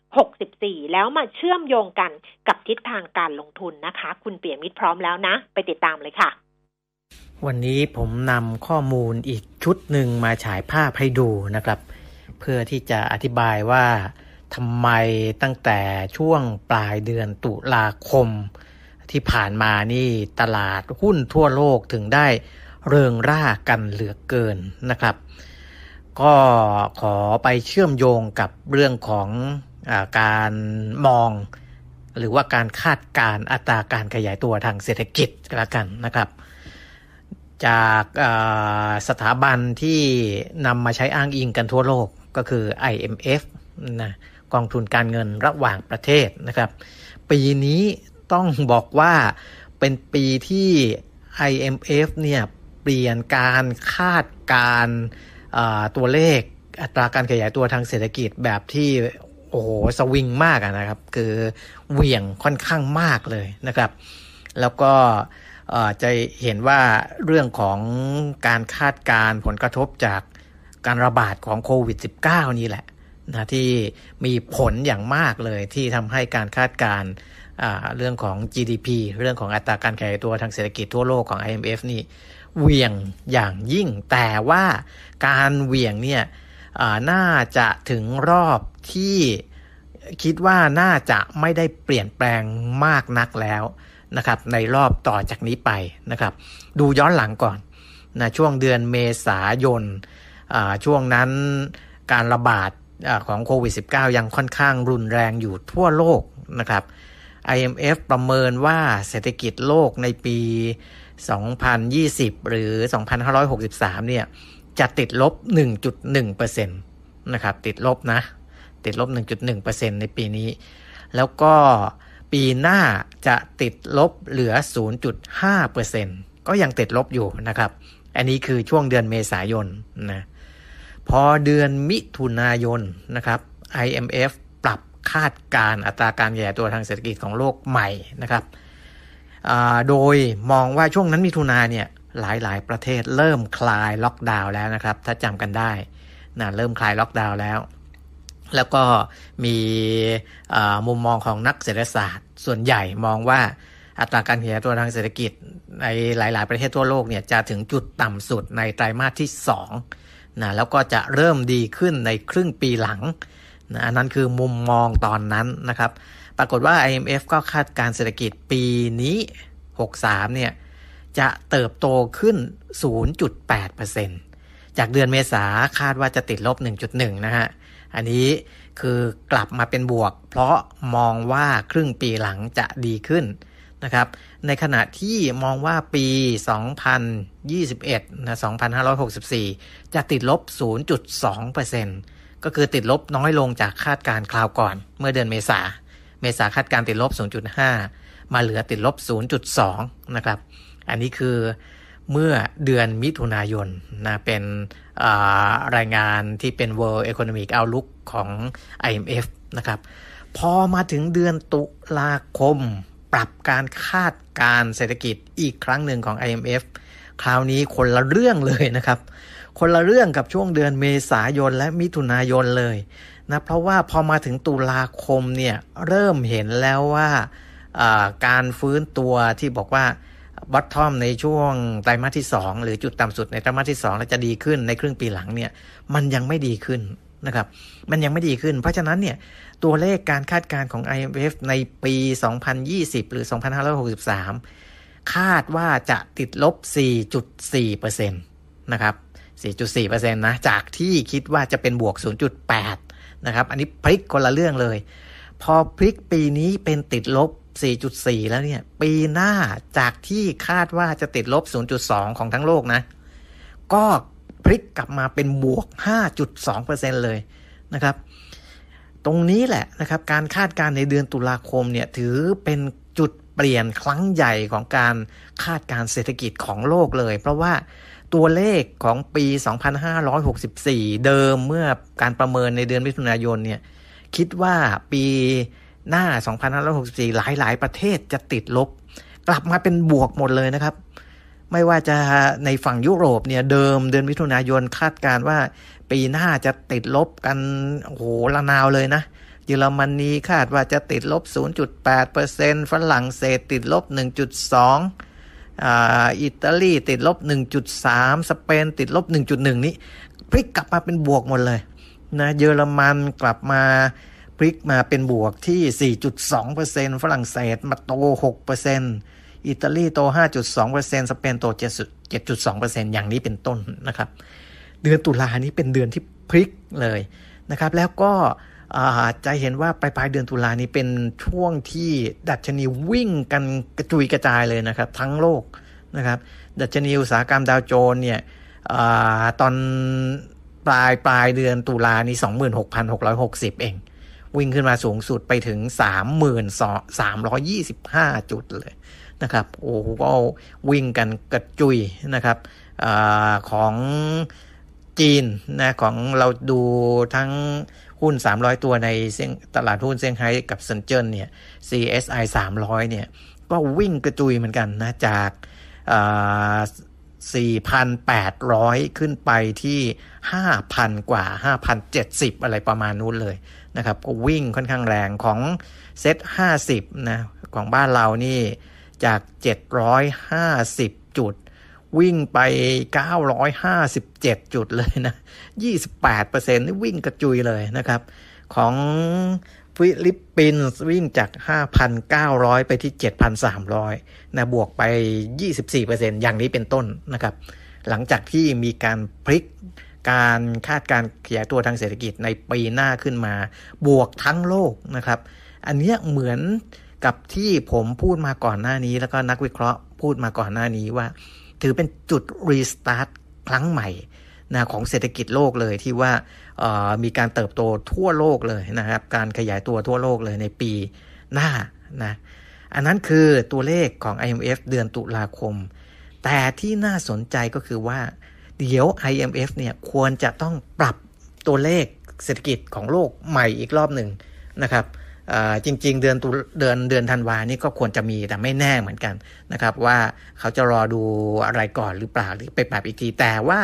2564 แล้วมาเชื่อมโยงกันกับทิศทางการลงทุนนะคะ คุณเปียมิตรพร้อมแล้วนะ ไปติดตามเลยค่ะ วันนี้ผมนำข้อมูลอีกชุดหนึ่งมาฉายภาพให้ดูนะครับ เพื่อที่จะอธิบายว่า ทำไมตั้งแต่ช่วงปลายเดือนตุลาคม ที่ผ่านมานี่ตลาดหุ้นทั่วโลกถึงได้เริงร่ากันเหลือเกินนะครับ ก็ขอไปเชื่อมโยงกับเรื่องของอการมอง หรือว่าการคาดการอัตราการขยายตัวทางเศรษฐกิจกันละกันนะครับ จากสถาบันที่นำมาใช้อ้างอิงกันทั่วโลกก็คือ IMF นะ กองทุนการเงินระหว่างประเทศนะครับ ปีนี้ต้องบอกว่าเป็นปีที่ IMF เนี่ยเปลี่ยนการคาดการตัวเลขอัตราการขยายตัวทางเศรษฐกิจแบบที่โอ้โหสวิงมากนะครับ คือเหวี่ยงค่อนข้างมากเลยนะครับ แล้วก็จะเห็นว่าเรื่องของการคาดการผลกระทบจากการระบาดของโควิด -19 นี่แหละ นะที่มีผลอย่างมากเลยที่ทำให้การคาดการเรื่องของ GDP เรื่องของอัตราการขยายตัวทางเศรษฐกิจทั่วโลกของ IMF นี่เวียงอย่างยิ่ง แต่ว่าการเวียงเนี่ยน่าจะถึงรอบที่คิดว่าน่าจะไม่ได้เปลี่ยนแปลงมากนักแล้วนะครับในรอบต่อจากนี้ไปนะครับดูย้อนหลังก่อนนะช่วงเดือนเมษายนช่วงนั้นการระบาด ของโควิด -19 ยังค่อนข้างรุนแรงอยู่ทั่วโลกนะครับ IMF ประเมินว่าเศรษฐกิจโลกในปี 2020 หรือ 2563 เนี่ย จะติดลบ 1.1%นะครับ ติดลบนะ ติดลบ 1.1%ในปีนี้ แล้วก็ปีหน้าจะติดลบเหลือ 0.5%ก็ยังติดลบอยู่นะครับ อันนี้คือช่วงเดือนเมษายนนะ พอเดือนมิถุนายนนะครับ IMF ปรับคาดการอัตราการขยายตัวทางเศรษฐกิจของโลกใหม่นะครับโดยมองว่าช่วงนั้นมิถุนาเนี่ยหลายๆ ประเทศเริ่มคลายล็อกดาวน์แล้วนะครับ ถ้าจำกันได้นะเริ่มคลายล็อกดาวน์แล้ว แล้วก็มีมุมมองของนักเศรษฐศาสตร์ ส่วนใหญ่มองว่าอัตราการขยายตัวทางเศรษฐกิจในหลาย ๆ ประเทศทั่วโลกเนี่ยจะถึงจุดต่ำสุดในไตรมาสที่ 2 นะแล้วก็จะเริ่มดีขึ้นในครึ่งปีหลังนะอันนั้นคือมุมมองตอนนั้นนะครับ ปรากฏว่า IMF ก็คาดการเศรษฐกิจปีนี้ 63 เนี่ย จะเติบโตขึ้น 0.8%จากเดือนเมษาคาดว่าจะติดลบ 1.1 นะฮะ อันนี้คือกลับมาเป็นบวก เพราะมองว่าครึ่งปีหลังจะดีขึ้น นะครับ ในขณะที่มองว่าปี 2021 นะ 2564 จะติดลบ 0.2%ก็คือติดลบน้อยลงจากคาดการคราวก่อน เมื่อเดือนเมษา เมษาคาดการติดลบ 0.5 มาเหลือติดลบ 0.2 นะครับ อันนี้คือเมื่อเดือนมิถุนายนนะเป็นรายงานที่เป็น World Economic Outlook ของ IMF นะครับ พอมาถึงเดือนตุลาคม ปรับการคาดการเศรษฐกิจอีกครั้งหนึ่งของ IMF คราวนี้คนละเรื่องเลยนะครับ คนละเรื่องกับช่วงเดือนเมษายนและมิถุนายนเลยนะเพราะว่าพอมาถึงตุลาคมเนี่ยเริ่มเห็นแล้วว่าการฟื้นตัวที่บอกว่าบอททอมในช่วงไตรมาสที่ 2 หรือจุดต่ำสุดในไตรมาสที่ 2 แล้วจะดีขึ้นในครึ่งปีหลังเนี่ยมันยังไม่ดีขึ้น นะครับ มันยังไม่ดีขึ้น เพราะฉะนั้นเนี่ย ตัวเลขการคาดการณ์ของ IMF ในปี 2020 หรือ 2563 คาดว่าจะติดลบ 4.4%นะครับ 4.4%นะ จากที่คิดว่าจะเป็นบวก 0.8 นะครับ อันนี้พลิกคนละเรื่องเลย พอพลิกปีนี้เป็นติดลบ 4.4 แล้วเนี่ย ปีหน้าจากที่คาดว่าจะติดลบ 0.2 ของทั้งโลกนะ ก็ พลิกกลับมาเป็นบวก 5.2%เลยนะครับ ตรงนี้แหละนะครับการคาดการณ์ในเดือนตุลาคมเนี่ยถือเป็นจุดเปลี่ยนครั้งใหญ่ของการคาดการเศรษฐกิจของโลกเลย เพราะว่าตัวเลขของปี 2564 เดิมเมื่อการประเมินในเดือนมิถุนายนเนี่ยคิดว่าปีหน้า 2564 หลายหลายประเทศจะติดลบ กลับมาเป็นบวกหมดเลยนะครับ ไม่ว่าจะในฝั่งยุโรปเนี่ยเดิมเดือนมิถุนายนคาดการว่า ปีหน้าจะติดลบกันโอ้โหละนาวเลยนะเยอรมนีคาดว่าจะติดลบ 0.8%ฝรั่งเศสติดลบ 1.2อิตาลีติดลบ 1.3 สเปนติดลบ 1.1 นี้พลิกกลับมาเป็นบวกหมดเลยนะเยอรมันกลับมาพลิกมาเป็นบวกที่ 4.2%ฝรั่งเศสมาโต 6% อิตาลีโต 5.2%สเปนโต 7.2%อย่างนี้เป็นต้นนะครับ เดือนตุลานี้เป็นเดือนที่พลิกเลยนะครับ แล้วก็จะเห็นว่าปลายปลายเดือนตุลานี้เป็นช่วงที่ดัชนีวิ่งกันกระจุยกระจายเลยนะครับ ทั้งโลกนะครับ ดัชนีอุตสาหกรรมดาวโจนเนี่ยอตอนปลายปลายเดือนตุลานี้26,660 เอง วิ่งขึ้นมาสูงสุดไปถึง 3,325 จุดเลย นะครับโอ้ก็วิ่งกันกระจุยนะครับอของจีนนะของเราดูทั้งหุ้น 300 ตัวในเซียงตลาดหุ้นเซี่ยงไฮ้กับเซินเจิ้นเนี่ย CSI 300 เนี่ย ก็วิ่งกระจุยเหมือนกันนะ จาก4,800 ขึ้นไปที่ 5,000 กว่า 5,070 อะไรประมาณนู้นเลยนะครับ ก็วิ่งค่อนข้างแรงของเซ็ต50 นะ ของบ้านเรานี่ จาก 750 จุด วิ่งไป 957 จุดเลยนะ 28%นี่วิ่งกระจุยเลยนะครับ ของฟิลิปปินส์วิ่งจาก 5,900 ไปที่ 7,300 นะ บวกไป 24%อย่างนี้เป็นต้นนะครับ หลังจากที่มีการพลิกการคาดการขยายตัวทางเศรษฐกิจในปีหน้าขึ้นมา บวกทั้งโลกนะครับ อันนี้เหมือน กับที่ผมพูดมาก่อนหน้านี้ แล้วก็นักวิเคราะห์พูดมาก่อนหน้านี้ว่า ถือเป็นจุดรีสตาร์ทครั้งใหม่นะของเศรษฐกิจโลกเลยที่ว่ามีการเติบโตทั่วโลกเลยนะครับ การขยายตัวทั่วโลกเลยในปีหน้านะอันนั้นคือตัวเลขของ IMF เดือนตุลาคม แต่ที่น่าสนใจก็คือว่า เดี๋ยว IMF เนี่ยควรจะต้องปรับตัวเลขเศรษฐกิจของโลกใหม่อีกรอบหนึ่งนะครับ จริง ๆ เดือนตุเดือนเดือนธันวานี่ก็ควรจะมีแต่ไม่แน่เหมือนกันนะครับว่าเขาจะรอดูอะไรก่อนหรือเปล่าหรือไปปรับอีกทีแต่ว่า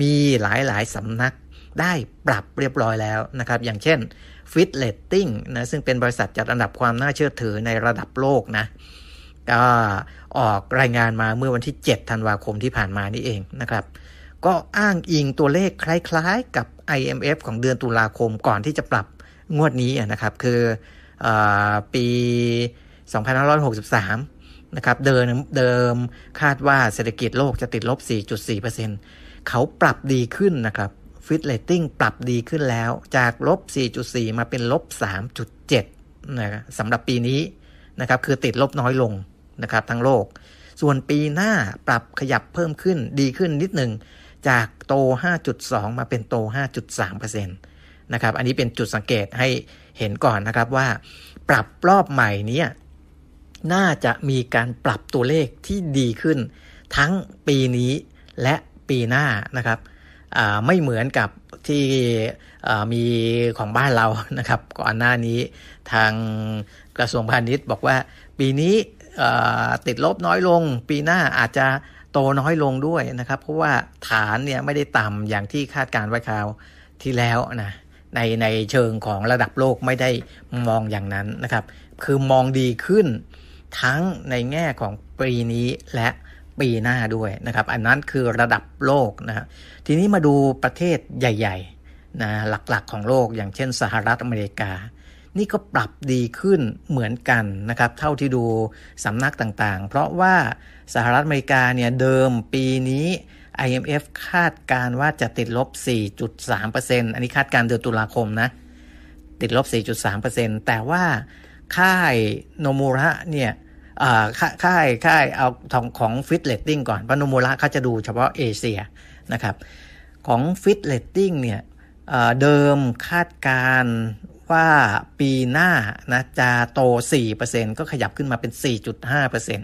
มีหลายๆสำนักได้ปรับเรียบร้อยแล้วนะครับ อย่างเช่น Fit Rating นะซึ่งเป็นบริษัทจัดอันดับความน่าเชื่อถือในระดับโลกนะก็ออกรายงานมาเมื่อวันที่ 7 ธันวาคมที่ผ่านมานี่เองนะครับ ก็อ้างอิงตัวเลขคล้ายๆ กับ IMF ของเดือนตุลาคมก่อนที่จะปรับงวดนี้นะครับ คือ ปี 2563 นะครับ เดิมเดิมคาดว่าเศรษฐกิจโลกจะติดลบ 4.4%เขาปรับดีขึ้นนะครับ Fitch Ratings ปรับดีขึ้นแล้วจากลบ 4.4 มาเป็นลบ 3.7 นะสำหรับปีนี้นะครับคือติดลบน้อยลงนะครับทั้งโลก ส่วนปีหน้าปรับขยับเพิ่มขึ้นดีขึ้นนิดหนึ่งจากโต 5.2 มาเป็นโต 5.3% นะครับ อันนี้เป็นจุดสังเกตให้เห็นก่อนนะครับว่า ปรับรอบใหม่นี้น่าจะมีการปรับตัวเลขที่ดีขึ้น ทั้งปีนี้และปีหน้านะครับไม่เหมือนกับที่มีของบ้านเรานะครับ ก่อนหน้านี้ทางกระทรวงพาณิชย์บอกว่า ปีนี้ติดลบน้อยลง ปีหน้าอาจจะโตน้อยลงด้วยนะครับ เพราะว่าฐานเนี่ยไม่ได้ต่ำอย่างที่คาดการไว้คราวที่แล้วนะ ในในเชิงของระดับโลกไม่ได้มองอย่างนั้นนะครับ คือมองดีขึ้นทั้งในแง่ของปีนี้และปีหน้าด้วยนะครับ อันนั้นคือระดับโลกนะครับทีนี้มาดูประเทศใหญ่ๆนะหลักๆของโลกอย่างเช่นสหรัฐอเมริกา นี่ก็ปรับดีขึ้นเหมือนกันนะครับ เท่าที่ดูสำนักต่างๆ เพราะว่าสหรัฐอเมริกาเนี่ยเดิมปีนี้ IMF คาดการณ์ว่าจะติดลบ 4.3%อันนี้คาดการณ์เดือนตุลาคมนะ ติดลบ 4.3%แต่ว่าค่ายโนมูระเนี่ยค่ายค่ายเอาของของ Fitch Ratings ก่อนเพราะโนมูระเขาจะดูเฉพาะเอเชียนะครับ ของ Fitch Ratings เนี่ยเดิมคาดการณ์ว่าปีหน้านะจะโต 4%ก็ขยับขึ้นมาเป็น 4.5%น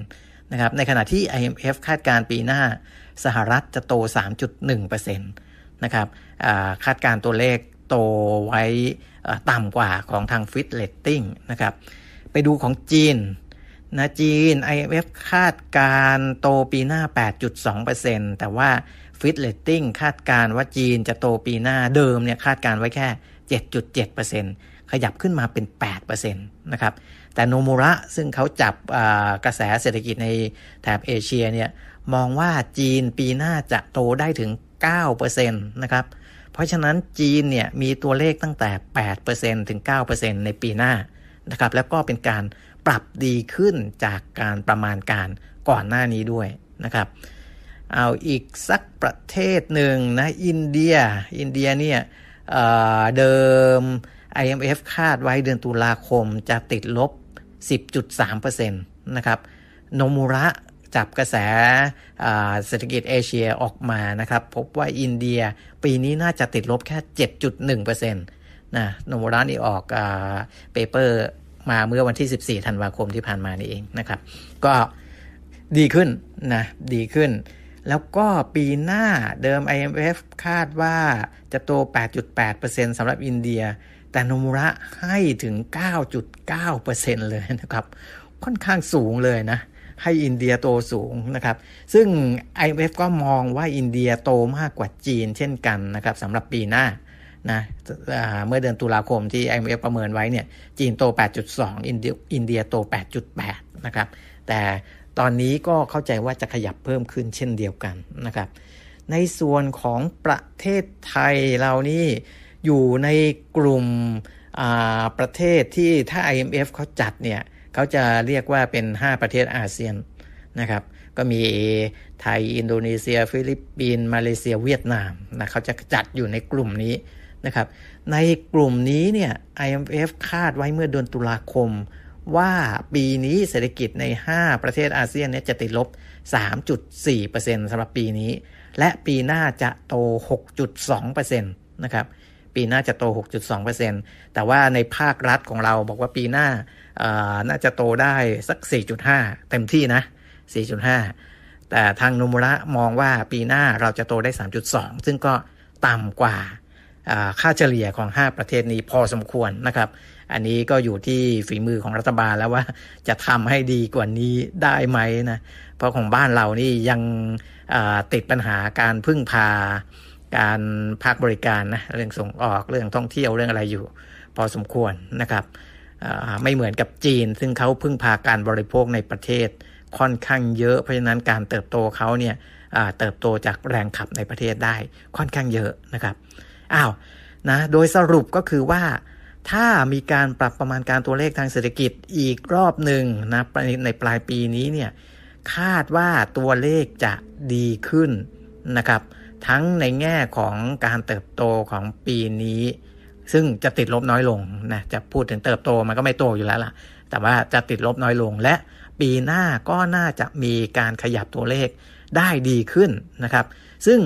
ะครับ ในขณะที่ IMF คาดการณ์ปีหน้า สหรัฐจะโต 3.1%นะครับคาดการณ์ตัวเลขโตไว้ต่ำกว่าของทาง Fitch Ratings นะครับ ไปดูของจีนนะจีน IMF คาดการณ์โตปีหน้า 8.2%แต่ว่า Fitch Ratings คาดการณ์ว่าจีนจะโตปีหน้าเดิมเนี่ยคาดการณ์ไว้แค่ 7.7%ขยับขึ้นมาเป็น 8%นะครับแต่โนมูระซึ่งเขาจับกระแสเศรษฐกิจในแถบเอเชียเนี่ย มองว่าจีนปีหน้าจะโตได้ถึง 9%นะครับ เพราะฉะนั้นจีนเนี่ยมีตัวเลขตั้งแต่ 8%ถึง 9%ในปีหน้านะครับ แล้วก็เป็นการปรับดีขึ้นจากการประมาณการก่อนหน้านี้ด้วยนะครับ เอาอีกสักประเทศหนึ่งนะอินเดีย อินเดียเนี่ยเเดิม IMF คาดไว้เดือนตุลาคมจะติดลบ 10.3%นะครับ โนมูระ จับกระแสเศรษฐกิจเอเชียออกมานะครับ พบว่าอินเดียปีนี้น่าจะติดลบแค่ 7.1%นะโนมูระนี่ออกเปเปอร์มาเมื่อวันที่ 14 ธันวาคมที่ผ่านมานี่เองนะครับ ก็ดีขึ้นนะดีขึ้น แล้วก็ปีหน้าเดิม IMF คาดว่าจะโต 8.8%สำหรับอินเดีย แต่โนมุระให้ถึง 9.9%เลยนะครับ ค่อนข้างสูงเลยนะ ให้อินเดียโตสูงนะครับ ซึ่ง IMF ก็มองว่าอินเดียโตมากกว่าจีนเช่นกันนะครับสำหรับปีหน้านะเมื่อเดือนตุลาคมที่ IMF ประเมินไว้เนี่ยจีนโต 8.2 อินเดียอินเดียโต 8.8 นะครับ แต่ตอนนี้ก็เข้าใจว่าจะขยับเพิ่มขึ้นเช่นเดียวกันนะครับ ในส่วนของประเทศไทยเรานี่อยู่ในกลุ่มประเทศที่ถ้า IMF เขาจัดเนี่ย เขาจะเรียกว่าเป็น 5 ประเทศอาเซียนนะครับ ก็มีไทย อินโดนีเซีย ฟิลิปปินส์มาเลเซียเวียดนามนะเขาจะจัดอยู่ในกลุ่มนี้นะครับ ในกลุ่มนี้เนี่ย IMF คาดไว้เมื่อเดือนตุลาคม ว่าปีนี้เศรษฐกิจใน 5 ประเทศอาเซียนเนี่ยจะติดลบ 3.4%สำหรับปีนี้ และปีหน้าจะโต 6.2%นะครับปีหน้าจะโต 6.2%แต่ว่าในภาครัฐของเราบอกว่าปีหน้า น่าจะโตได้สัก 4.5 เต็มที่นะ 4.5 แต่ทางนุมุระมองว่าปีหน้าเราจะโตได้ 3.2 ซึ่งก็ต่ำกว่าค่าเฉลี่ยของ 5 ประเทศนี้พอสมควรนะครับ อันนี้ก็อยู่ที่ฝีมือของรัฐบาลแล้วว่าจะทำให้ดีกว่านี้ได้ไหมนะ เพราะของบ้านเรานี่ยังติดปัญหาการพึ่งพาการภาคบริการนะเรื่องส่งออกเรื่องท่องเที่ยวเรื่องอะไรอยู่ พอสมควรนะครับ ไม่เหมือนกับจีน ซึ่งเขาพึ่งพาการบริโภคในประเทศค่อนข้างเยอะ เพราะฉะนั้นการเติบโตเขาเนี่ยเติบโตจากแรงขับในประเทศได้ค่อนข้างเยอะนะครับอ้าวนะโดยสรุปก็คือว่าถ้ามีการปรับประมาณการตัวเลขทางเศรษฐกิจอีกรอบหนึ่งนะในปลายปีนี้เนี่ยคาดว่าตัวเลขจะดีขึ้นนะครับ ทั้งในแง่ของการเติบโตของปีนี้ ซึ่งจะติดลบน้อยลงนะจะพูดถึงเติบโตมันก็ไม่โตอยู่แล้วล่ะ แต่ว่าจะติดลบน้อยลงและปีหน้าก็น่าจะมีการขยับตัวเลขได้ดีขึ้นนะครับ ซึ่ง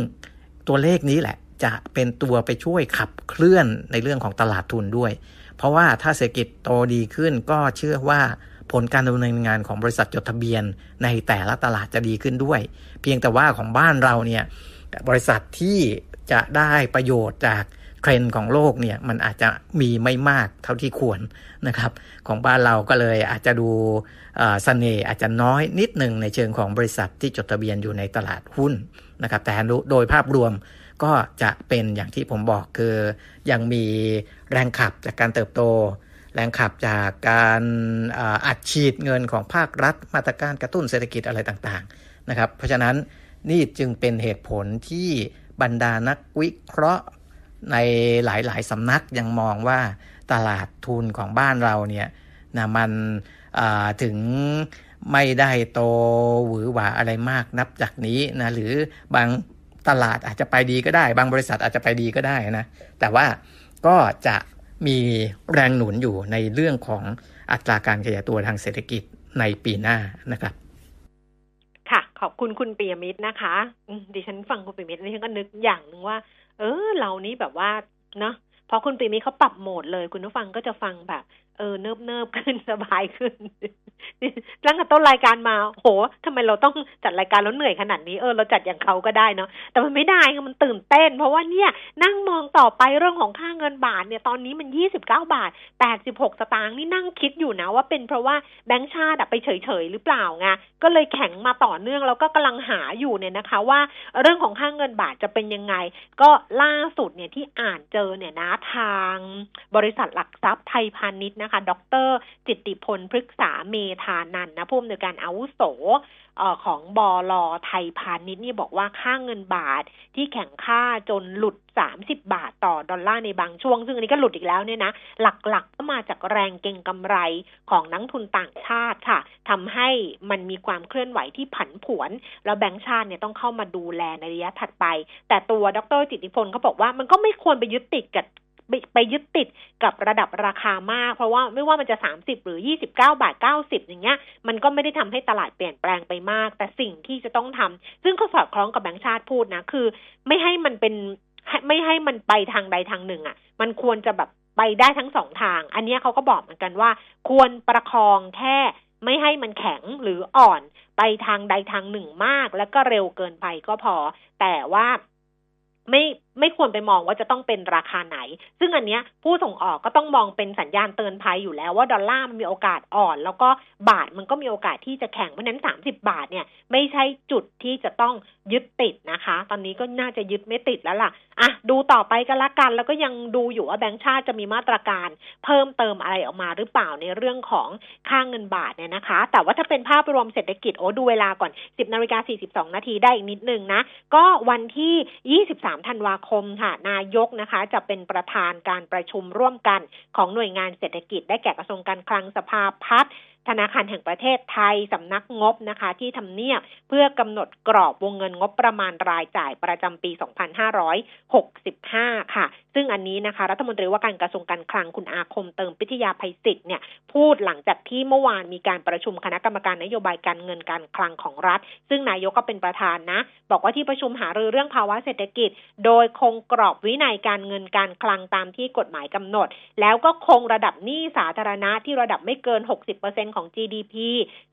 ตัวเลขนี้แหละจะเป็นตัวไปช่วยขับเคลื่อนในเรื่องของตลาดทุนด้วย เพราะว่าถ้าเศรษฐกิจโตดีขึ้นก็เชื่อว่าผลการดำเนินงานของบริษัทจดทะเบียนในแต่ละตลาดจะดีขึ้นด้วย เพียงแต่ว่าของบ้านเราเนี่ยบริษัทที่จะได้ประโยชน์จาก เทรนด์ของโลกเนี่ยมันอาจจะมีไม่มากเท่าที่ควรนะครับ ของบ้านเราก็เลยอาจจะดูสเสน่ห์อาจจะน้อยนิดหนึ่งในเชิงของบริษัทที่จดทะเบียนอยู่ในตลาดหุ้นนะครับ แต่โดยภาพรวมก็จะเป็นอย่างที่ผมบอกคือ ยังมีแรงขับจากการเติบโต แรงขับจากการอัดฉีดเงินของภาครัฐ มาตรการกระตุ้นเศรษฐกิจอะไรต่างๆนะครับ เพราะฉะนั้นนี่จึงเป็นเหตุผลที่บรรดานักวิเคราะห์ ในหลายๆสำนักยังมองว่าตลาดทุนของบ้านเราเนี่ยนะมันถึงไม่ได้โตหวือหวาอะไรมากนับจากนี้นะหรือบางตลาดอาจจะไปดีก็ได้ บางบริษัทอาจจะไปดีก็ได้นะแต่ว่าก็จะมีแรงหนุนอยู่ในเรื่องของอัตราการขยายตัวทางเศรษฐกิจในปีหน้านะครับ ค่ะ ขอบคุณคุณปียมิตรนะคะ ดิฉันฟังคุณปียมิตรดิฉันก็นึกอย่างหนึ่งว่า เออ เรานี้แบบว่าเนาะพอคุณปีมีเขาปรับโหมดเลย คุณผู้ฟังก็จะฟังแบบ เออเนิบเนิบขึ้นสบายขึ้นตั้งแต่ต้นรายการมา โหทำไมเราต้องจัดรายการแล้วเหนื่อยขนาดนี้เออเราจัดอย่างเขาก็ได้เนาะแต่มันไม่ได้มันตื่นเต้น เพราะว่าเนี่ย นั่งมองต่อไปเรื่องของค่าเงินบาทเนี่ยตอนนี้มันยี่สิบเก้าบาทแปดสิบหกสตางค์นี่นั่งคิดอยู่นะว่าเป็นเพราะว่าแบงก์ชาติไปเฉยๆหรือเปล่าไงก็เลยแข็งมาต่อเนื่องแล้วก็กำลังหาอยู่เนี่ยนะคะ ว่าเรื่องของค่าเงินบาทจะเป็นยังไง ก็ล่าสุดเนี่ยที่อ่านเจอเนี่ยนะทางบริษัทหลักทรัพย์ไทยพาณิชย์นะคะ ดร จิตติพลพฤกษาเมธานันนะผู้อำนวยการอาวุโสของบอลไทยพาณิชย์นี่บอกว่าค่าเงินบาทที่แข่งค่าจนหลุด 30 บาทต่อดอลลาร์ในบางช่วง ซึ่งอันนี้ก็หลุดอีกแล้วเนี่ยนะ หลักๆก็มาจากแรงเก็งกำไรของนักทุนต่างชาติค่ะทำให้มันมีความเคลื่อนไหวที่ผันผวน แล้วแบงก์ชาติเนี่ยต้องเข้ามาดูแลในระยะถัดไป แต่ตัวดรจิติพลเขาบอกว่ามันก็ไม่ควรไปยึดติดกับ ไปยึดติดกับระดับราคามาก เพราะว่าไม่ว่ามันจะ 30 หรือ 29 บาท 90 อย่างเงี้ย มันก็ไม่ได้ทำให้ตลาดเปลี่ยนแปลงไปมาก แต่สิ่งที่จะต้องทำซึ่งก็สอดคล้องกับแบงค์ชาติพูดนะ คือ ไม่ให้มันเป็นไม่ให้มันไปทางใดทางหนึ่งอะ่ะ มันควรจะแบบไปได้ทั้งสองทาง อันนี้เขาก็บอกเหมือนกันว่า ควรประคองแค่ไม่ให้มันแข็งหรืออ่อนไปทางใดทางหนึ่งมาก แล้วก็เร็วเกินไปก็พอ แต่ว่าไม่ ไม่ควรไปมองว่าจะต้องเป็นราคาไหน ซึ่งอันเนี้ยผู้ส่งออกก็ต้องมองเป็นสัญญาณเตือนภัยอยู่แล้วว่าดอลลาร์มันมีโอกาสอ่อน แล้วก็บาทมันก็มีโอกาสที่จะแข็งเพราะนั้น 30 บาทเนี่ยไม่ใช่จุดที่จะต้องยึดติดนะคะ ตอนนี้ก็น่าจะยึดไม่ติดแล้วล่ะอะดูต่อไปกันละกัน แล้วก็ยังดูอยู่ว่าแบงก์ชาติจะมีมาตรการ เพิ่มเติมอะไรออกมาหรือเปล่าในเรื่องของค่างเงินบาทเนี่ยนะคะ แต่ว่าถ้าเป็นภาพรวมเศรษฐกิจโอ้ดูเวลาก่อน 10นาฬิกา42นาทีได้อีกนิดนึงนะก็วันที่ 23ธันวาคมค่ะนายกนะคะ จะเป็นประธานการประชุมร่วมกันของหน่วยงานเศรษฐกิจได้แก่กระทรวงการคลังสภาพัฒน์ ธนาคารแห่งประเทศไทยสำนักงบนะคะ ที่ทำเนียบเพื่อกำหนดกรอบวงเงินงบประมาณรายจ่ายประจำปี 2565 ค่ะ ซึ่งอันนี้นะคะ รัฐมนตรีว่าการกระทรวงการคลังคุณอาคมเติมพิทยาภัยศิษย์เนี่ยพูดหลังจากที่เมื่อวานมีการประชุมคณะกรรมการนโยบายการเงินการคลังของรัฐ ซึ่งนายกก็เป็นประธานนะ บอกว่าที่ประชุมหารือเรื่องภาวะเศรษฐกิจ โดยคงกรอบวินัยการเงินการคลังตามที่กฎหมายกำหนด แล้วก็คงระดับหนี้สาธารณะที่ระดับไม่เกิน 60%ของของ GDP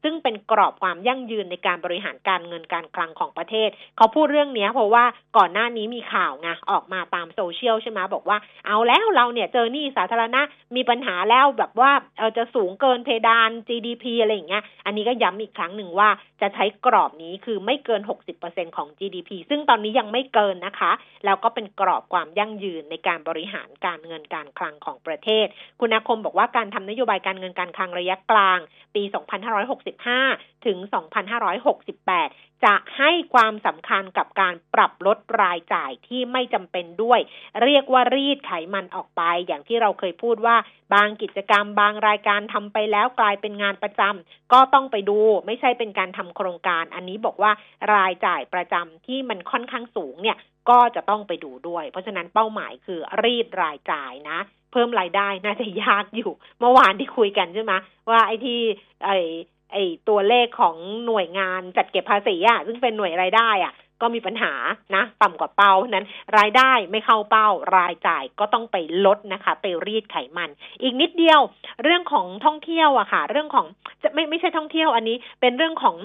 ซึ่งเป็นกรอบความยั่งยืนในการบริหารการเงินการคลังของประเทศ เขาพูดเรื่องนี้เพราะว่าก่อนหน้านี้มีข่าวไงออกมาตามโซเชียลใช่ไหมบอกว่าเอาแล้วเราเนี่ยเจอหนี้สาธารณะมีปัญหาแล้วแบบว่าเออจะสูงเกินเพดาน GDP อะไรอย่างเงี้ย อันนี้ก็ย้ำอีกครั้งหนึ่งว่าจะใช้กรอบนี้คือไม่เกิน 60%ของ GDP ซึ่งตอนนี้ยังไม่เกินนะคะ แล้วก็เป็นกรอบความยั่งยืนในการบริหารการเงินการคลังของประเทศ คุณอาคมบอกว่าการทำนโยบายการเงินการคลังระยะกลางปี 2565 ถึง 2568 จะให้ความสำคัญกับการปรับลดรายจ่ายที่ไม่จำเป็นด้วย เรียกว่ารีดไขมันออกไป อย่างที่เราเคยพูดว่าบางกิจกรรม บางรายการทำไปแล้วกลายเป็นงานประจำก็ต้องไปดู ไม่ใช่เป็นการทำโครงการ อันนี้บอกว่ารายจ่ายประจำที่มันค่อนข้างสูงเนี่ยก็จะต้องไปดูด้วย เพราะฉะนั้นเป้าหมายคือรีดรายจ่ายนะ เพิ่มรายได้น่าจะยากอยู่ เมื่อวานที่คุยกันใช่ไหมว่าไอ้ที่ไอ้ไอ้ตัวเลขของหน่วยงานจัดเก็บภาษีอะซึ่งเป็นหน่วยรายได้อะ ก็มีปัญหานะต่ำกว่าเป้านั้น รายได้ไม่เข้าเป้ารายจ่ายก็ต้องไปลดนะคะ ไปรีดไขมัน อีกนิดเดียว เรื่องของท่องเที่ยวอะค่ะ เรื่องของจะไม่ไม่ใช่ท่องเที่ยวอันนี้ เป็นเรื่องของ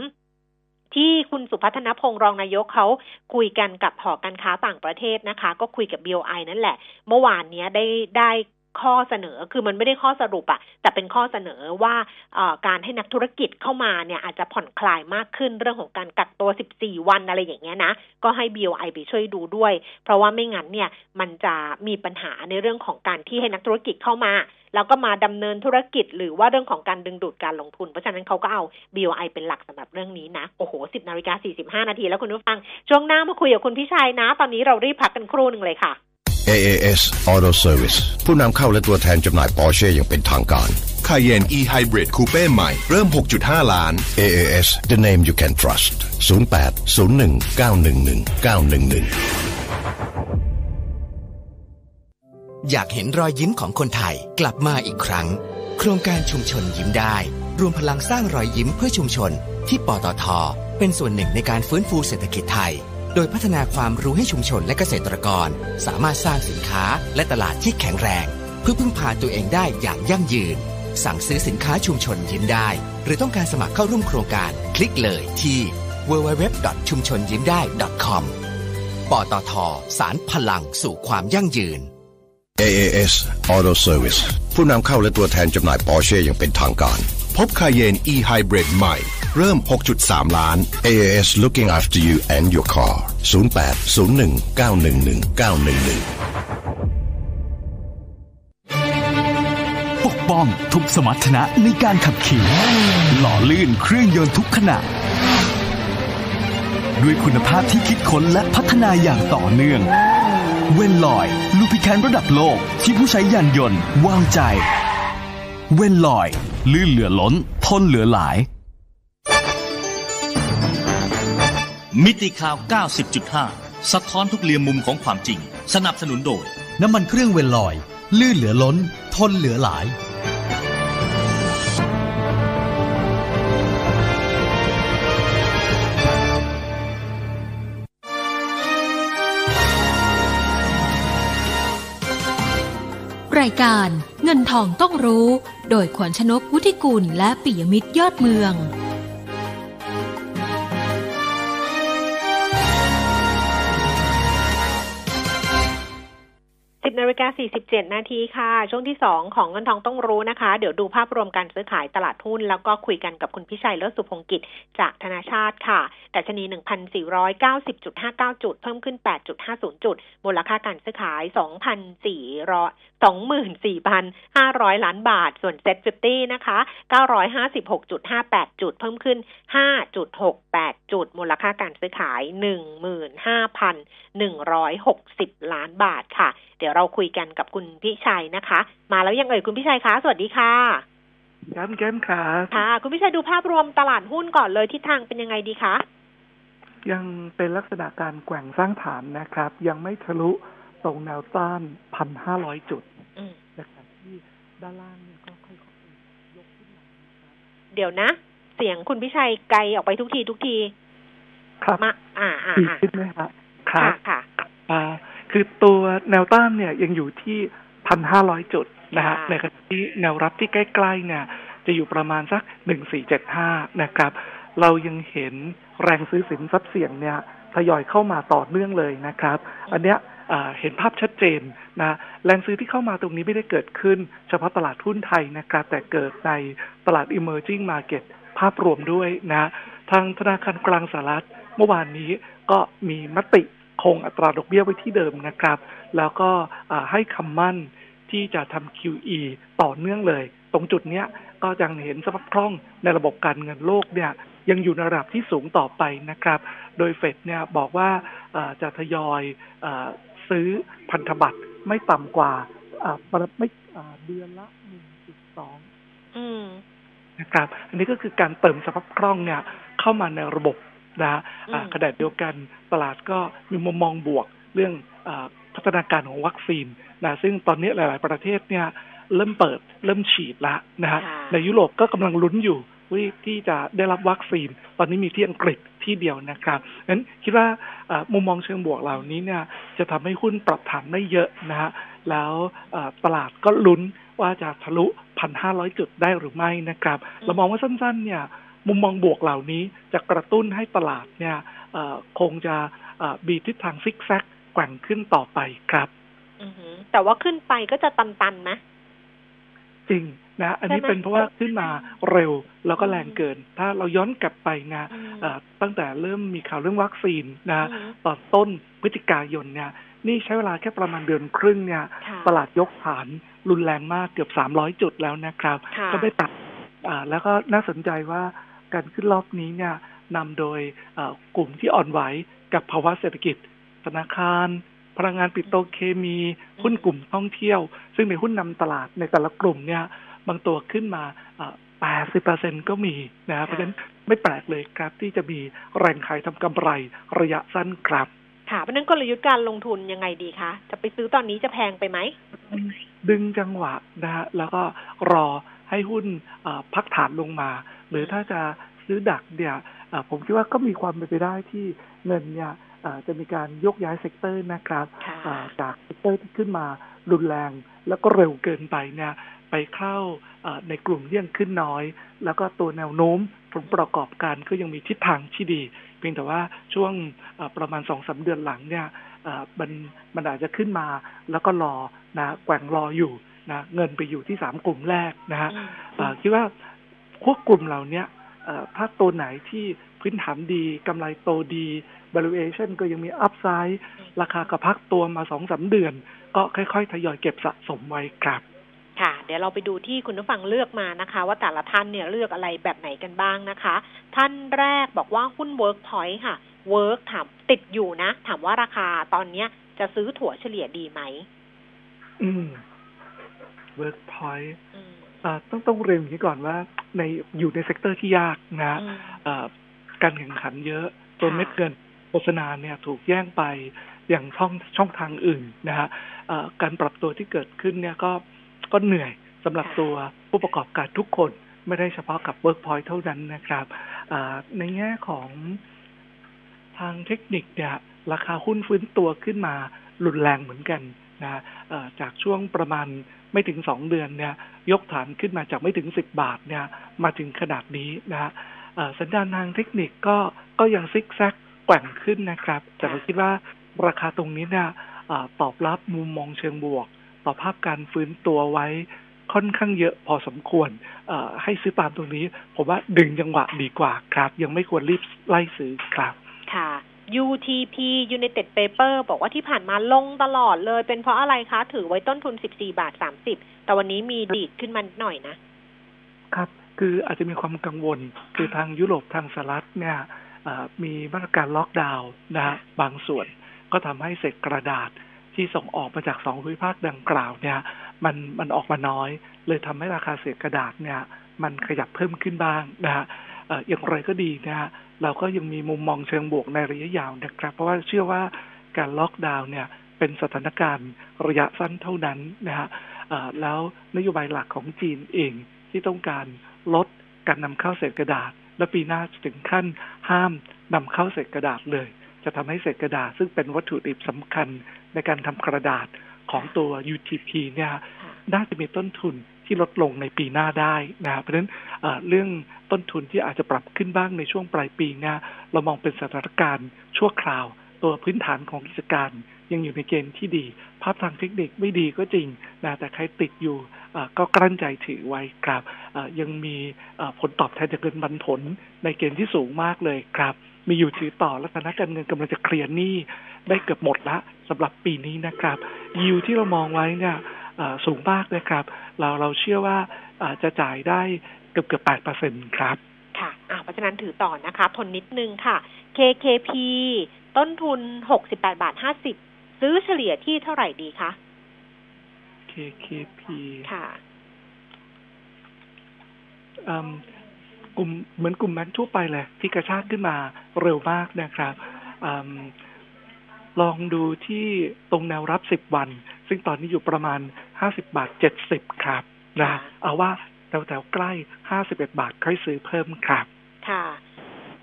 ที่คุณสุพัฒนพงศ์รองนายกเขาคุยกันกับหอการค้าต่างประเทศนะคะ ก็คุยกับ BOI นั่นแหละ เมื่อวานนี้ได้ได้ ข้อเสนอคือมันไม่ได้ข้อสรุปอะแต่เป็นข้อเสนอว่าการให้นักธุรกิจเข้ามาเนี่ยอาจจะผ่อนคลายมากขึ้นเรื่องของการกักตัว 14 วันอะไรอย่างเงี้ยนะ ก็ให้ BOI ไปช่วยดูด้วย เพราะว่าไม่งั้นเนี่ยมันจะมีปัญหาในเรื่องของการที่ให้นักธุรกิจเข้ามาแล้วก็มาดำเนินธุรกิจหรือว่าเรื่องของการดึงดูดการลงทุน เพราะฉะนั้นเขาก็เอา BOI เป็นหลักสำหรับเรื่องนี้นะ โอ้โห 10นาฬิกา45 นาทีแล้วคุณผู้ฟัง ช่วงหน้ามาคุยกับคุณพี่ชัยนะ ตอนนี้เรารีบพักกันครู่หนึ่งเลยค่ะ AAS Auto Service ผู้นำเข้าและตัวแทนจำหน่ายปอร์เช่อย่างเป็นทางการ Cayenne E Hybrid Coupe ใหม่ เริ่ม 6.5 ล้าน AAS the name you can trust 08 01 911 911 อยากเห็นรอยยิ้มของคนไทยกลับมาอีกครั้ง โครงการชุมชนยิ้มได้ รวมพลังสร้างรอยยิ้มเพื่อชุมชน ที่ปตท เป็นส่วนหนึ่งในการฟื้นฟูเศรษฐกิจไทยโดยพัฒนาความรู้ให้ชุมชนและเกษตรกร สามารถสร้างสินค้าและตลาดที่แข็งแรง เพื่อพึ่งพาตัวเองได้อย่างยั่งยืน สั่งซื้อสินค้าชุมชนยิ้มได้ หรือต้องการสมัครเข้าร่วมโครงการคลิกเลยที่ www. ชุมชนยิ้มได้ .com ปตทสารพลังสู่ความยั่งยืน AAS Auto Service ผู้นำเข้าและตัวแทนจำหน่ายปอร์เช่อย่างเป็นทางการ พบ Cayenne E Hybrid ใหม่ เริ่ม 6.3 ล้าน AAS looking after you and your car 08 01 911 911 ปกป้องทุกสมรรถนะในการขับขี่ หล่อลื่นเครื่องยนต์ทุกขณะด้วยคุณภาพที่คิดค้นและพัฒนาอย่างต่อเนื่อง เวนลอย ลูพิแคนระดับโลกที่ผู้ใช้ยานยนต์วางใจ เวนลอย ลื่นเหลือล้น ทนเหลือหลาย มิติข่าว 90.5 สะท้อนทุกเรียมมุมของความจริง สนับสนุนโดย น้ำมันเครื่องเวนลอย ลื่นเหลือล้น ทนเหลือหลาย รายการเงินทองต้องรู้ โดยขวัญชนกวุฒิกุลและปิยมิตรยอดเมือง นาฬิกา47 นาทีค่ะ ช่วงที่ 2 ของเงินทองต้องรู้นะคะ เดี๋ยวดูภาพรวมการซื้อขายตลาดหุ้น แล้วก็คุยกันกับคุณพิชัยเลิศสุพงกิจ จากธนาชาติค่ะแต่ชนี 1,490.59 จุด เพิ่มขึ้น 8.50 จุด มูลค่าการซื้อขาย 2,400 24,500 ล้านบาท ส่วน SET50นะคะ 956.58 จุด เพิ่มขึ้น 5.68 จุด มูลค่าการซื้อขาย 15,160 ล้านบาทค่ะ เดี๋ยวเราคุยกันกับคุณพิชัยนะคะ มาแล้วยังเอ่ยคุณพิชัยคะสวัสดีค่ะครับแก้มครับค่ะ คุณพิชัยดูภาพรวมตลาดหุ้นก่อนเลยทิศทางเป็นยังไงดีคะยังเป็นลักษณะการแกว่งสร้างฐานนะครับ ยังไม่ทะลุตรงแนวต้านพันห้าร้อยจุดนะครับที่ด้านล่างเนี่ยก็ค่อยๆยกขึ้นมานะครับเดี๋ยวนะ เสียงคุณพิชัยไกลออกไปทุกทีทุกที ครับมาอ่าอ่าดีอ่าขึ้นไหมครับคค่ะรับค่ะอ่า คือตัวแนวต้านเนี่ยยังอยู่ที่พันห้าร้อยจุดนะฮะค่ะในขณะที่แนวรับที่ใกล้ๆเนี่ยจะอยู่ประมาณสักหนึ่งสี่เจ็ดห้านะครับ เรายังเห็นแรงซื้อสินทรัพย์เสี่ยงเนี่ยทยอยเข้ามาต่อเนื่องเลยนะครับ อันเนี้ยอ่าเห็นภาพชัดเจนนะแรงซื้อที่เข้ามาตรงนี้ไม่ได้เกิดขึ้น เฉพาะตลาดหุ้นไทยนะครับ แต่เกิดในตลาด emerging market ภาพรวมด้วยนะ ทางธนาคารกลางสหรัฐเมื่อวานนี้ก็มีมติ คงอัตราดอกเบี้ยไว้ที่เดิมนะครับ แล้วก็อ่าให้คำมั่นที่จะทำ QE ต่อเนื่องเลย ตรงจุดเนี้ยก็ยังเห็นสภาพคล่องในระบบการเงินโลกเนี่ยยังอยู่ในระดับที่สูงต่อไปนะครับ โดยเฟดเนี่ยบอกว่าอ่าจะทยอยอาซื้อพันธบัตรไม่ต่ำกว่าอ่าประไม่อ่าเดือนละ 1.2อืมนะครับ อันนี้ก็คือการเติมสภาพคล่องเนี่ยเข้ามาในระบบ นะฮะอ่าอืมขณะเดียวกันตลาดก็มีมุมมองบวกเรื่องอาพัฒนาการของวัคซีนนะซึ่งตอนนี้หลาย ๆ ประเทศเนี่ยเริ่มเปิดเริ่มฉีดละนะฮะค่ะในยุโรปก็กำลังลุ้นอยู่ที่ที่จะได้รับวัคซีน ตอนนี้มีที่อังกฤษที่เดียวนะครับงั้นคิดว่ามุมมองเชิงบวกเหล่านี้เนี่ยจะทำให้หุ้นปรับฐานได้เยอะนะฮะแล้วตลาดก็ลุ้นว่าจะทะลุพันห้าร้อยจุดได้หรือไม่นะครับ เรามองว่าสั้น ๆ เนี่ย มุมมองบวกเหล่านี้จะกระตุ้นให้ตลาดเนี่ยคงจะบีทิศทางซิกแซกแกว่งขึ้นต่อไปครับแต่ว่าขึ้นไปก็จะตันๆไหมจริงนะอันนี้เป็นเพราะว่าขึ้นมาเร็วแล้วก็แรงเกิน ถ้าเราย้อนกลับไปนะตั้งแต่เริ่มมีข่าวเรื่องวัคซีนนะตอนต้นพฤศจิกายนเนี่ยนี่ใช้เวลาแค่ประมาณเดือนครึ่งเนี่ย ตลาดยกฐานรุนแรงมากเกือบสามร้อยจุดแล้วนะครับ ก็ได้ตัดแล้วก็น่าสนใจว่า การขึ้นรอบนี้เนี่ยนำโดยกลุ่มที่อ่อนไหวกับภาวะเศรษฐกิจ ธนาคาร พลังงานปิโตรเคมีหุ้นกลุ่มท่องเที่ยว ซึ่งในหุ้นนำตลาดในแต่ละกลุ่มเนี่ยบางตัวขึ้นมา80%ก็มีนะเพราะฉะนั้นไม่แปลกเลยครับที่จะมีแรงขายทำกำไรระยะสั้นครับค่ะเพราะนั้นกลยุทธ์การลงทุนยังไงดีคะ จะไปซื้อตอนนี้จะแพงไปไหม ดึงจังหวะนะฮะแล้วก็รอให้หุ้นพักฐานลงมา หรือถ้าจะซื้อดักเนี่ยผมคิดว่าก็มีความเป็นไปได้ที่เงินเนี่ยจะมีการโยกย้าย sector นะครับจาก sector ที่ขึ้นมารุนแรง แล้วก็เร็วเกินไปเนี่ยไปเข้าในกลุ่มที่ยังขึ้นน้อย แล้วก็ตัวแนวโน้มผลประกอบการก็ยังมีทิศทางที่ดี เพียงแต่ว่าช่วงประมาณสองสามเดือนหลังเนี่ยมันมันอาจจะขึ้นมา แล้วก็รอนะแกว่งรออยู่นะเงินไปอยู่ที่สามกลุ่มแรกนะฮะคิดว่า พวกกลุ่มเหล่านี้ถ้าตัวไหนที่พื้นฐานดีกำไรโตดี valuation ก็ยังมีอัพไซด์ราคากระพักตัวมาสองสาเดือน ก็ค่อยๆ ทยอยเก็บสะสมไว้ครับค่ะเดี๋ยวเราไปดูที่คุณผู้ฟังเลือกมานะคะ ว่าแต่ละท่านเนี่ยเลือกอะไรแบบไหนกันบ้างนะคะ ท่านแรกบอกว่าหุ้น Workpoint ค่ะ Work ถามติดอยู่นะ ถามว่าราคาตอนเนี้ยจะซื้อถั่วเฉลี่ยดีไหม อืม Workpoint ต้องต้องเรียนอย่างนี้ก่อนว่าในอยู่ใน sector ที่ยากนะการแข่งขันเยอะตัวเม็ดเงินโฆษณาเนี่ยถูกแย่งไปอย่างช่องช่องทางอื่นนะฮะการปรับตัวที่เกิดขึ้นเนี่ยก็ก็เหนื่อยสำหรับตัวผู้ประกอบการทุกคนไม่ได้เฉพาะกับ Workpoint เท่านั้นนะครับในแง่ของทางเทคนิคเนี่ยราคาหุ้นฟื้นตัวขึ้นมารุนแรงเหมือนกันนะจากช่วงประมาณ ไม่ถึงสองเดือนเนี่ย ยกฐานขึ้นมาจากไม่ถึงสิบบาทเนี่ย มาถึงขนาดนี้นะฮะสัญญาณทางเทคนิคก็ก็ยังซิกแซกแกว่งขึ้นนะครับ แต่เราคิดว่าราคาตรงนี้เนี่ยตอบรับมุมมองเชิงบวก ต่อภาพการฟื้นตัวไว้ค่อนข้างเยอะพอสมควรให้ซื้อตามตรงนี้ ผมว่าดึงจังหวะดีกว่าครับ ยังไม่ควรรีบไล่ซื้อครับ ค่ะ UTP United Paper บอกว่าที่ผ่านมาลงตลอดเลย เป็นเพราะอะไรคะ ถือไว้ต้นทุน 14 บาท 30 แต่วันนี้มีดีดขึ้นมาหน่อยนะ ครับคืออาจจะมีความกังวล คือทางยุโรปทางสหรัฐเนี่ยมีมาตรการล็อกดาวน์นะฮะบางส่วนก็ทำให้เศษกระดาษที่ส่งออกมาจากสองภูมิภาคดังกล่าวเนี่ย มันมันออกมาน้อย เลยทำให้ราคาเศษกระดาษเนี่ย มันขยับเพิ่มขึ้นบ้างนะฮะอย่างไรก็ดีนะฮะ เราก็ยังมีมุมมองเชิงบวกในระยะยาวนะครับ เพราะว่าเชื่อว่าการล็อกดาวน์เนี่ยเป็นสถานการณ์ระยะสั้นเท่านั้นนะฮะแล้วนโยบายหลักของจีนเองที่ต้องการลดการนำเข้าเศษกระดาษ และปีหน้าถึงขั้นห้ามนำเข้าเศษกระดาษเลย จะทำให้เศษกระดาษ ซึ่งเป็นวัตถุดิบสำคัญในการทำกระดาษของตัว UTP เนี่ยน่าจะมีต้นทุน ที่ลดลงในปีหน้าได้นะเพราะฉะนั้นเรื่องต้นทุนที่อาจจะปรับขึ้นบ้างในช่วงปลายปีเนี่ยเรามองเป็นสถานการณ์ชั่วคราว ตัวพื้นฐานของกิจการ ยังอยู่ในเกณฑ์ที่ดี ภาพทางเทคนิคไม่ดีก็จริงนะแต่ใครติดอยู่ก็กลั้นใจถือไว้ครับยังมีผลตอบแทนจากเงินบันผลในเกณฑ์ที่สูงมากเลยครับ มีอยู่ถือต่อและธนาการเงินกำลังจะเคลียร์หนี้ได้เกือบหมดละสำหรับปีนี้นะครับยิวที่เรามองไว้เนี่ย สูงมากนะครับ เราเราเชื่อว่าจะจ่ายได้เกือบเกือบแปดเปอร์เซ็นครับ ค่ะเพราะฉะนั้นถือต่อนะคะ ทนนิดนึงค่ะ KKP ต้นทุนหกสิบแปดบาทห้าสิบซื้อเฉลี่ยที่เท่าไหร่ดีคะ KKP ค่ะกลุ่มเหมือนกลุ่มแบงค์ทั่วไปเลยที่กระชากขึ้นมาเร็วมากนะครับลองดูที่ตรงแนวรับสิบวัน ซึ่งตอนนี้อยู่ประมาณห้าสิบบาทเจ็ดสิบครับนะเอาว่าแถวๆใกล้ห้าสิบเอ็ดบาทค่อยซื้อเพิ่มครับ ค่ะ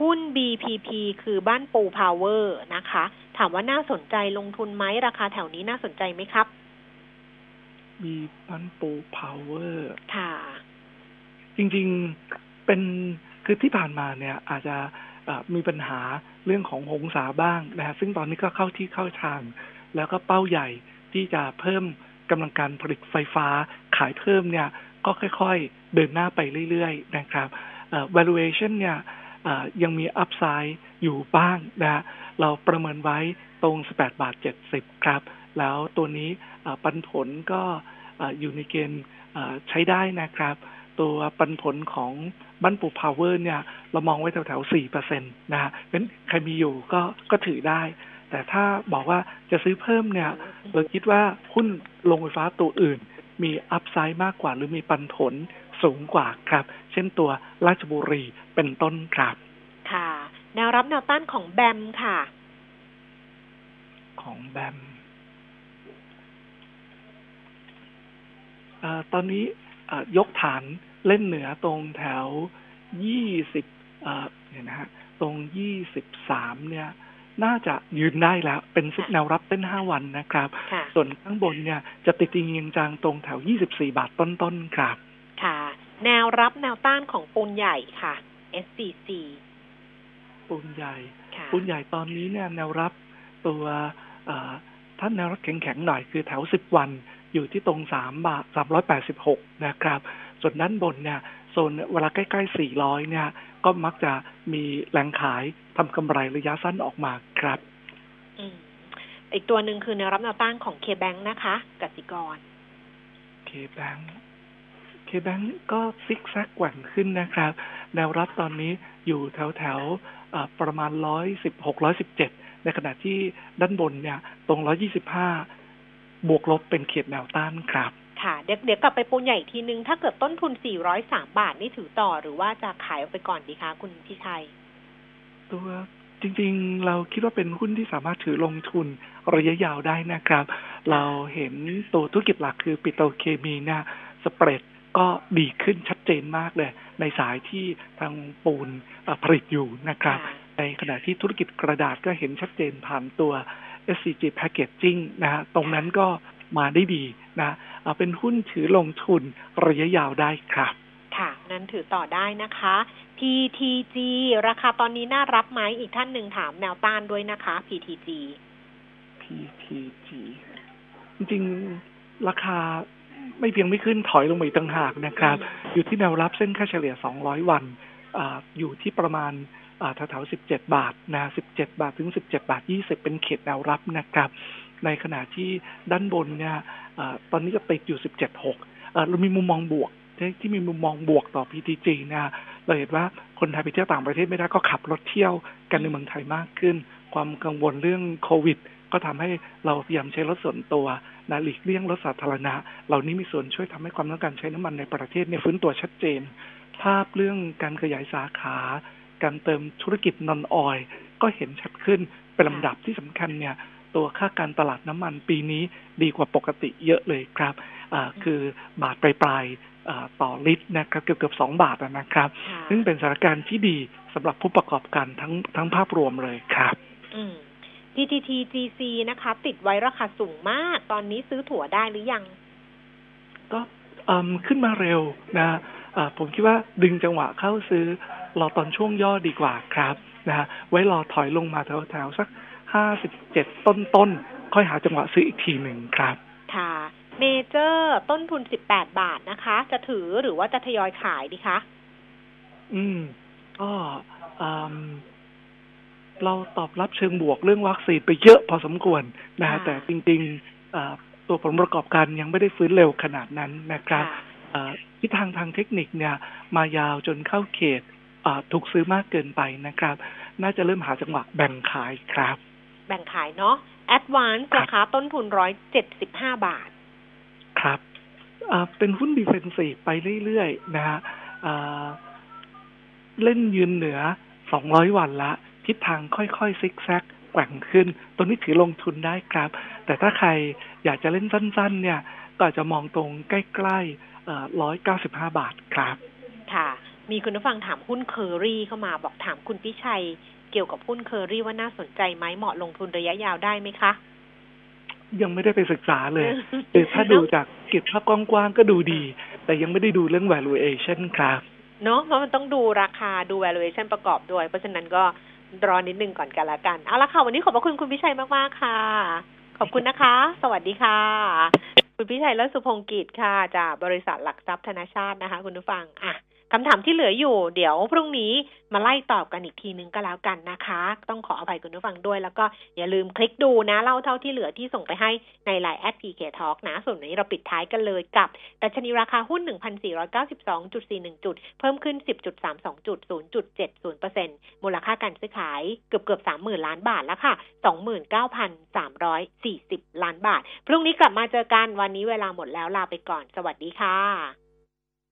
หุ้น BPP คือบ้านปูพาวเวอร์นะคะ ถามว่าน่าสนใจลงทุนไหมราคาแถวนี้น่าสนใจไหมครับ มีบ้านปูพาวเวอร์ค่ะ จริงๆเป็นคือที่ผ่านมาเนี่ย อาจจะมีปัญหาเรื่องของหงสาบ้างนะฮะซึ่งตอนนี้ก็เข้าที่เข้าทาง แล้วก็เป้าใหญ่ ที่จะเพิ่มกำลังการผลิตไฟฟ้าขายเพิ่มเนี่ยก็ค่อยๆ เดินหน้าไปเรื่อยๆ นะครับ valuation เนี่ยยังมีอัพไซด์อยู่บ้างนะ เราประเมินไว้ตรง 18 บาท 70 ครับ แล้วตัวนี้ปันผลก็อยู่ในเกณฑ์ใช้ได้นะครับ ตัวปันผลของบันปูพาวเวอร์เนี่ย เรามองไว้แถวๆ4%เปอร์เซ็นะฮะเป็นใครมีอยู่ก็ก็ถือได้ แต่ถ้าบอกว่าจะซื้อเพิ่มเนี่ยเราคิดว่าหุ้นลงไฟฟ้าตัวอื่น มีอัพไซด์มากกว่าหรือมีปันผลสูงกว่าครับ เช่นตัวราชบุรีเป็นต้นครับ ค่ะ แนวรับแนวต้านของแบมค่ะ ของแบมอตอนนี้ยกฐานเล่นเหนือตรงแถวยี่สิบเนี่ยนะฮะ ตรงยี่สิบสามเนี่ย น่าจะยืนได้แล้ว เป็นแนวรับเต้นห้าวันนะครับ ส่วนข้างบนเนี่ยจะติดติงยิงจางตรงแถวยี่สิบสี่บาทต้นๆครับ ค่ะ แนวรับแนวต้านของปูนใหญ่ค่ะ SCC ปูนใหญ่ ปูนใหญ่ตอนนี้เนี่ยแนวรับตัวท่านแนวรับแข็งๆหน่อยคือแถวสิบวันอยู่ที่ตรงสามบาทสามร้อยแปดสิบหกนะครับ ส่วนด้านบนเนี่ยโซนเวลาใกล้ๆสี่ร้อยเนี่ย ก็มักจะมีแรงขายทำกำไรระยะสั้นออกมาครับอืมอีกตัวหนึ่งคือแนวรับแนวต้านของ KBank นะคะกสิกร KBank KBank ก็ซิกแซกแกว่งขึ้นนะครับ แนวรับตอนนี้อยู่แถวแถวประมาณร้อยสิบหกร้อยสิบเจ็ดในขณะที่ด้านบนเนี่ย ตรงร้อยี่สิบห้าบวกลบเป็นเขตแนวต้านครับ ค่ะ เดี๋ยวเดี๋ยวกลับไปปูนใหญ่ทีนึง ถ้าเกิดต้นทุน 403 บาทนี่ถือต่อหรือว่าจะขายออกไปก่อนดีคะคุณพิชัย ตัวจริงๆ เราคิดว่าเป็นหุ้นที่สามารถถือลงทุนระยะยาวได้นะครับ เราเห็นตัวธุรกิจหลักคือปิโตรเคมีเนี่ยสเปรดก็ดีขึ้นชัดเจนมากเลย ในสายที่ทางปูนผลิตอยู่นะครับ ในขณะที่ธุรกิจกระดาษก็เห็นชัดเจนผ่านตัว SCG Packaging นะฮะตรงนั้นก็ มาได้ดีนะเป็นหุ้นถือลงทุนระยะยาวได้ครับ ค่ะ นั้นถือต่อได้นะคะ PTG ราคาตอนนี้น่ารับไหมอีกท่านหนึ่งถามแนวต้านด้วยนะคะ PTG PTG จริงๆ ราคาไม่เพียงไม่ขึ้นถอยลงมาอีกต่างหากนะครับ อยู่ที่แนวรับเส้นค่าเฉลี่ย 200 วันออยู่ที่ประมาณแถวๆ17 บาทนะ17 บาทถึง 17 บาท 20 เป็นเขตแนวรับนะครับ ในขณะที่ด้านบนเนี่ยตอนนี้ก็ติดอยู่ 17.6 เรามีมุมมองบวกที่มีมุมมองบวกต่อ PTG นะเราเห็นว่าคนไทยไปเที่ยวต่างประเทศไม่ได้ก็ขับรถเที่ยวกันในเมืองไทยมากขึ้น ความกังวลเรื่องโควิด ก็ทำให้เราพยายามใช้รถส่วนตัวนะหลีกเลี่ยงรถสาธารณะ เหล่านี้มีส่วนช่วยทำให้ความต้องการใช้น้ำมันในประเทศเนี่ยฟื้นตัวชัดเจน ภาพเรื่องการขยายสาขา การเติมธุรกิจนอนออยก็เห็นชัดขึ้นเป็นลำดับที่สำคัญเนี่ย ตัวค่าการตลาดน้ำมันปีนี้ดีกว่าปกติเยอะเลยครับคือบาทปลายๆต่อลิตรนะครับเกือบเกือบสองบาทนะครับ ซึ่งเป็นสถานการณ์ที่ดีสำหรับผู้ประกอบการทั้งทั้งภาพรวมเลยครับ PTT GC นะคะ ติดไว้ราคาสูงมาก ตอนนี้ซื้อถั่วได้หรือยัง ก็ขึ้นมาเร็วนะผมคิดว่าดึงจังหวะเข้าซื้อรอตอนช่วงย่อดีกว่าครับนะฮะไว้รอถอยลงมาแถวๆสัก ห้าสิบเจ็ดต้นๆค่อยหาจังหวะซื้ออีกทีหนึ่งครับ ค่ะ เมเจอร์ต้นทุนสิบแปดบาทนะคะ จะถือหรือว่าจะทยอยขายดีคะ อืม ก็เราตอบรับเชิงบวกเรื่องวัคซีนไปเยอะพอสมควรนะฮะแต่จริงๆตัวผลประกอบการยังไม่ได้ฟื้นเร็วขนาดนั้นนะครับทิศทางทางเทคนิคเนี่ย มายาวจนเข้าเขตถูกซื้อมากเกินไปนะครับ น่าจะเริ่มหาจังหวะแบ่งขายครับ แบ่งขายเนาะแอดวานซ์ราคาต้นทุนร้อยเจ็ดสิบห้าบาท ครับเป็นหุ้น defensive ไปเรื่อยๆ นะฮะเล่นยืนเหนือสองร้อยวันละ ทิศทางค่อยๆ ซิกแซกแกว่งขึ้น ตัวนี้ถือลงทุนได้ครับ แต่ถ้าใครอยากจะเล่นสั้นๆ เนี่ย ก็จะมองตรงใกล้ๆร้อยเก้าสิบห้าบาทครับ ค่ะ มีคุณผู้ฟังถามหุ้นเคอรี่เข้ามาบอกถามคุณพิชัย เกี่ยวกับหุ้นเคอรี่ว่าน่าสนใจไหมเหมาะลงทุนระยะยาวได้ไหมคะยังไม่ได้ไปศึกษาเลยแต่ถ้าดูจากกิจภาพกว้างๆก็ดูดี แต่ยังไม่ได้ดูเรื่อง valuation ครับเนาะเพราะมันต้องดูราคาดู valuation ประกอบด้วย เพราะฉะนั้นก็รอนิดนึงก่อนกันละกันเอาละค่ะวันนี้ขอบพระคุณคุณพิชัยมากๆค่ะ ขอบคุณนะคะ สวัสดีค่ะ คุณพิชัยและสุพงกิจค่ะจากบริษัทหลักทรัพย์ธนาชาตินะคะ คุณผู้ฟังอะ คำถามที่เหลืออยู่ เดี๋ยวพรุ่งนี้มาไล่ตอบกันอีกทีนึงก็แล้วกันนะคะ ต้องขออภัยคุณผู้ฟังด้วย แล้วก็อย่าลืมคลิกดูนะเล่าเท่าที่เหลือที่ส่งไปให้ในไลน์แอด PK Talk นะ ส่วนนี้เราปิดท้ายกันเลยกับดัชนีราคาหุ้น 1,492.41 จุด เพิ่มขึ้น 10.32 จุด 0.70%มูลค่าการซื้อขายเกือบเกือบ30,000 ล้านบาทแล้วค่ะ 29,340 ล้านบาท พรุ่งนี้กลับมาเจอกันวันนี้เวลาหมดแล้วลาไปก่อน สวัสดีค่ะ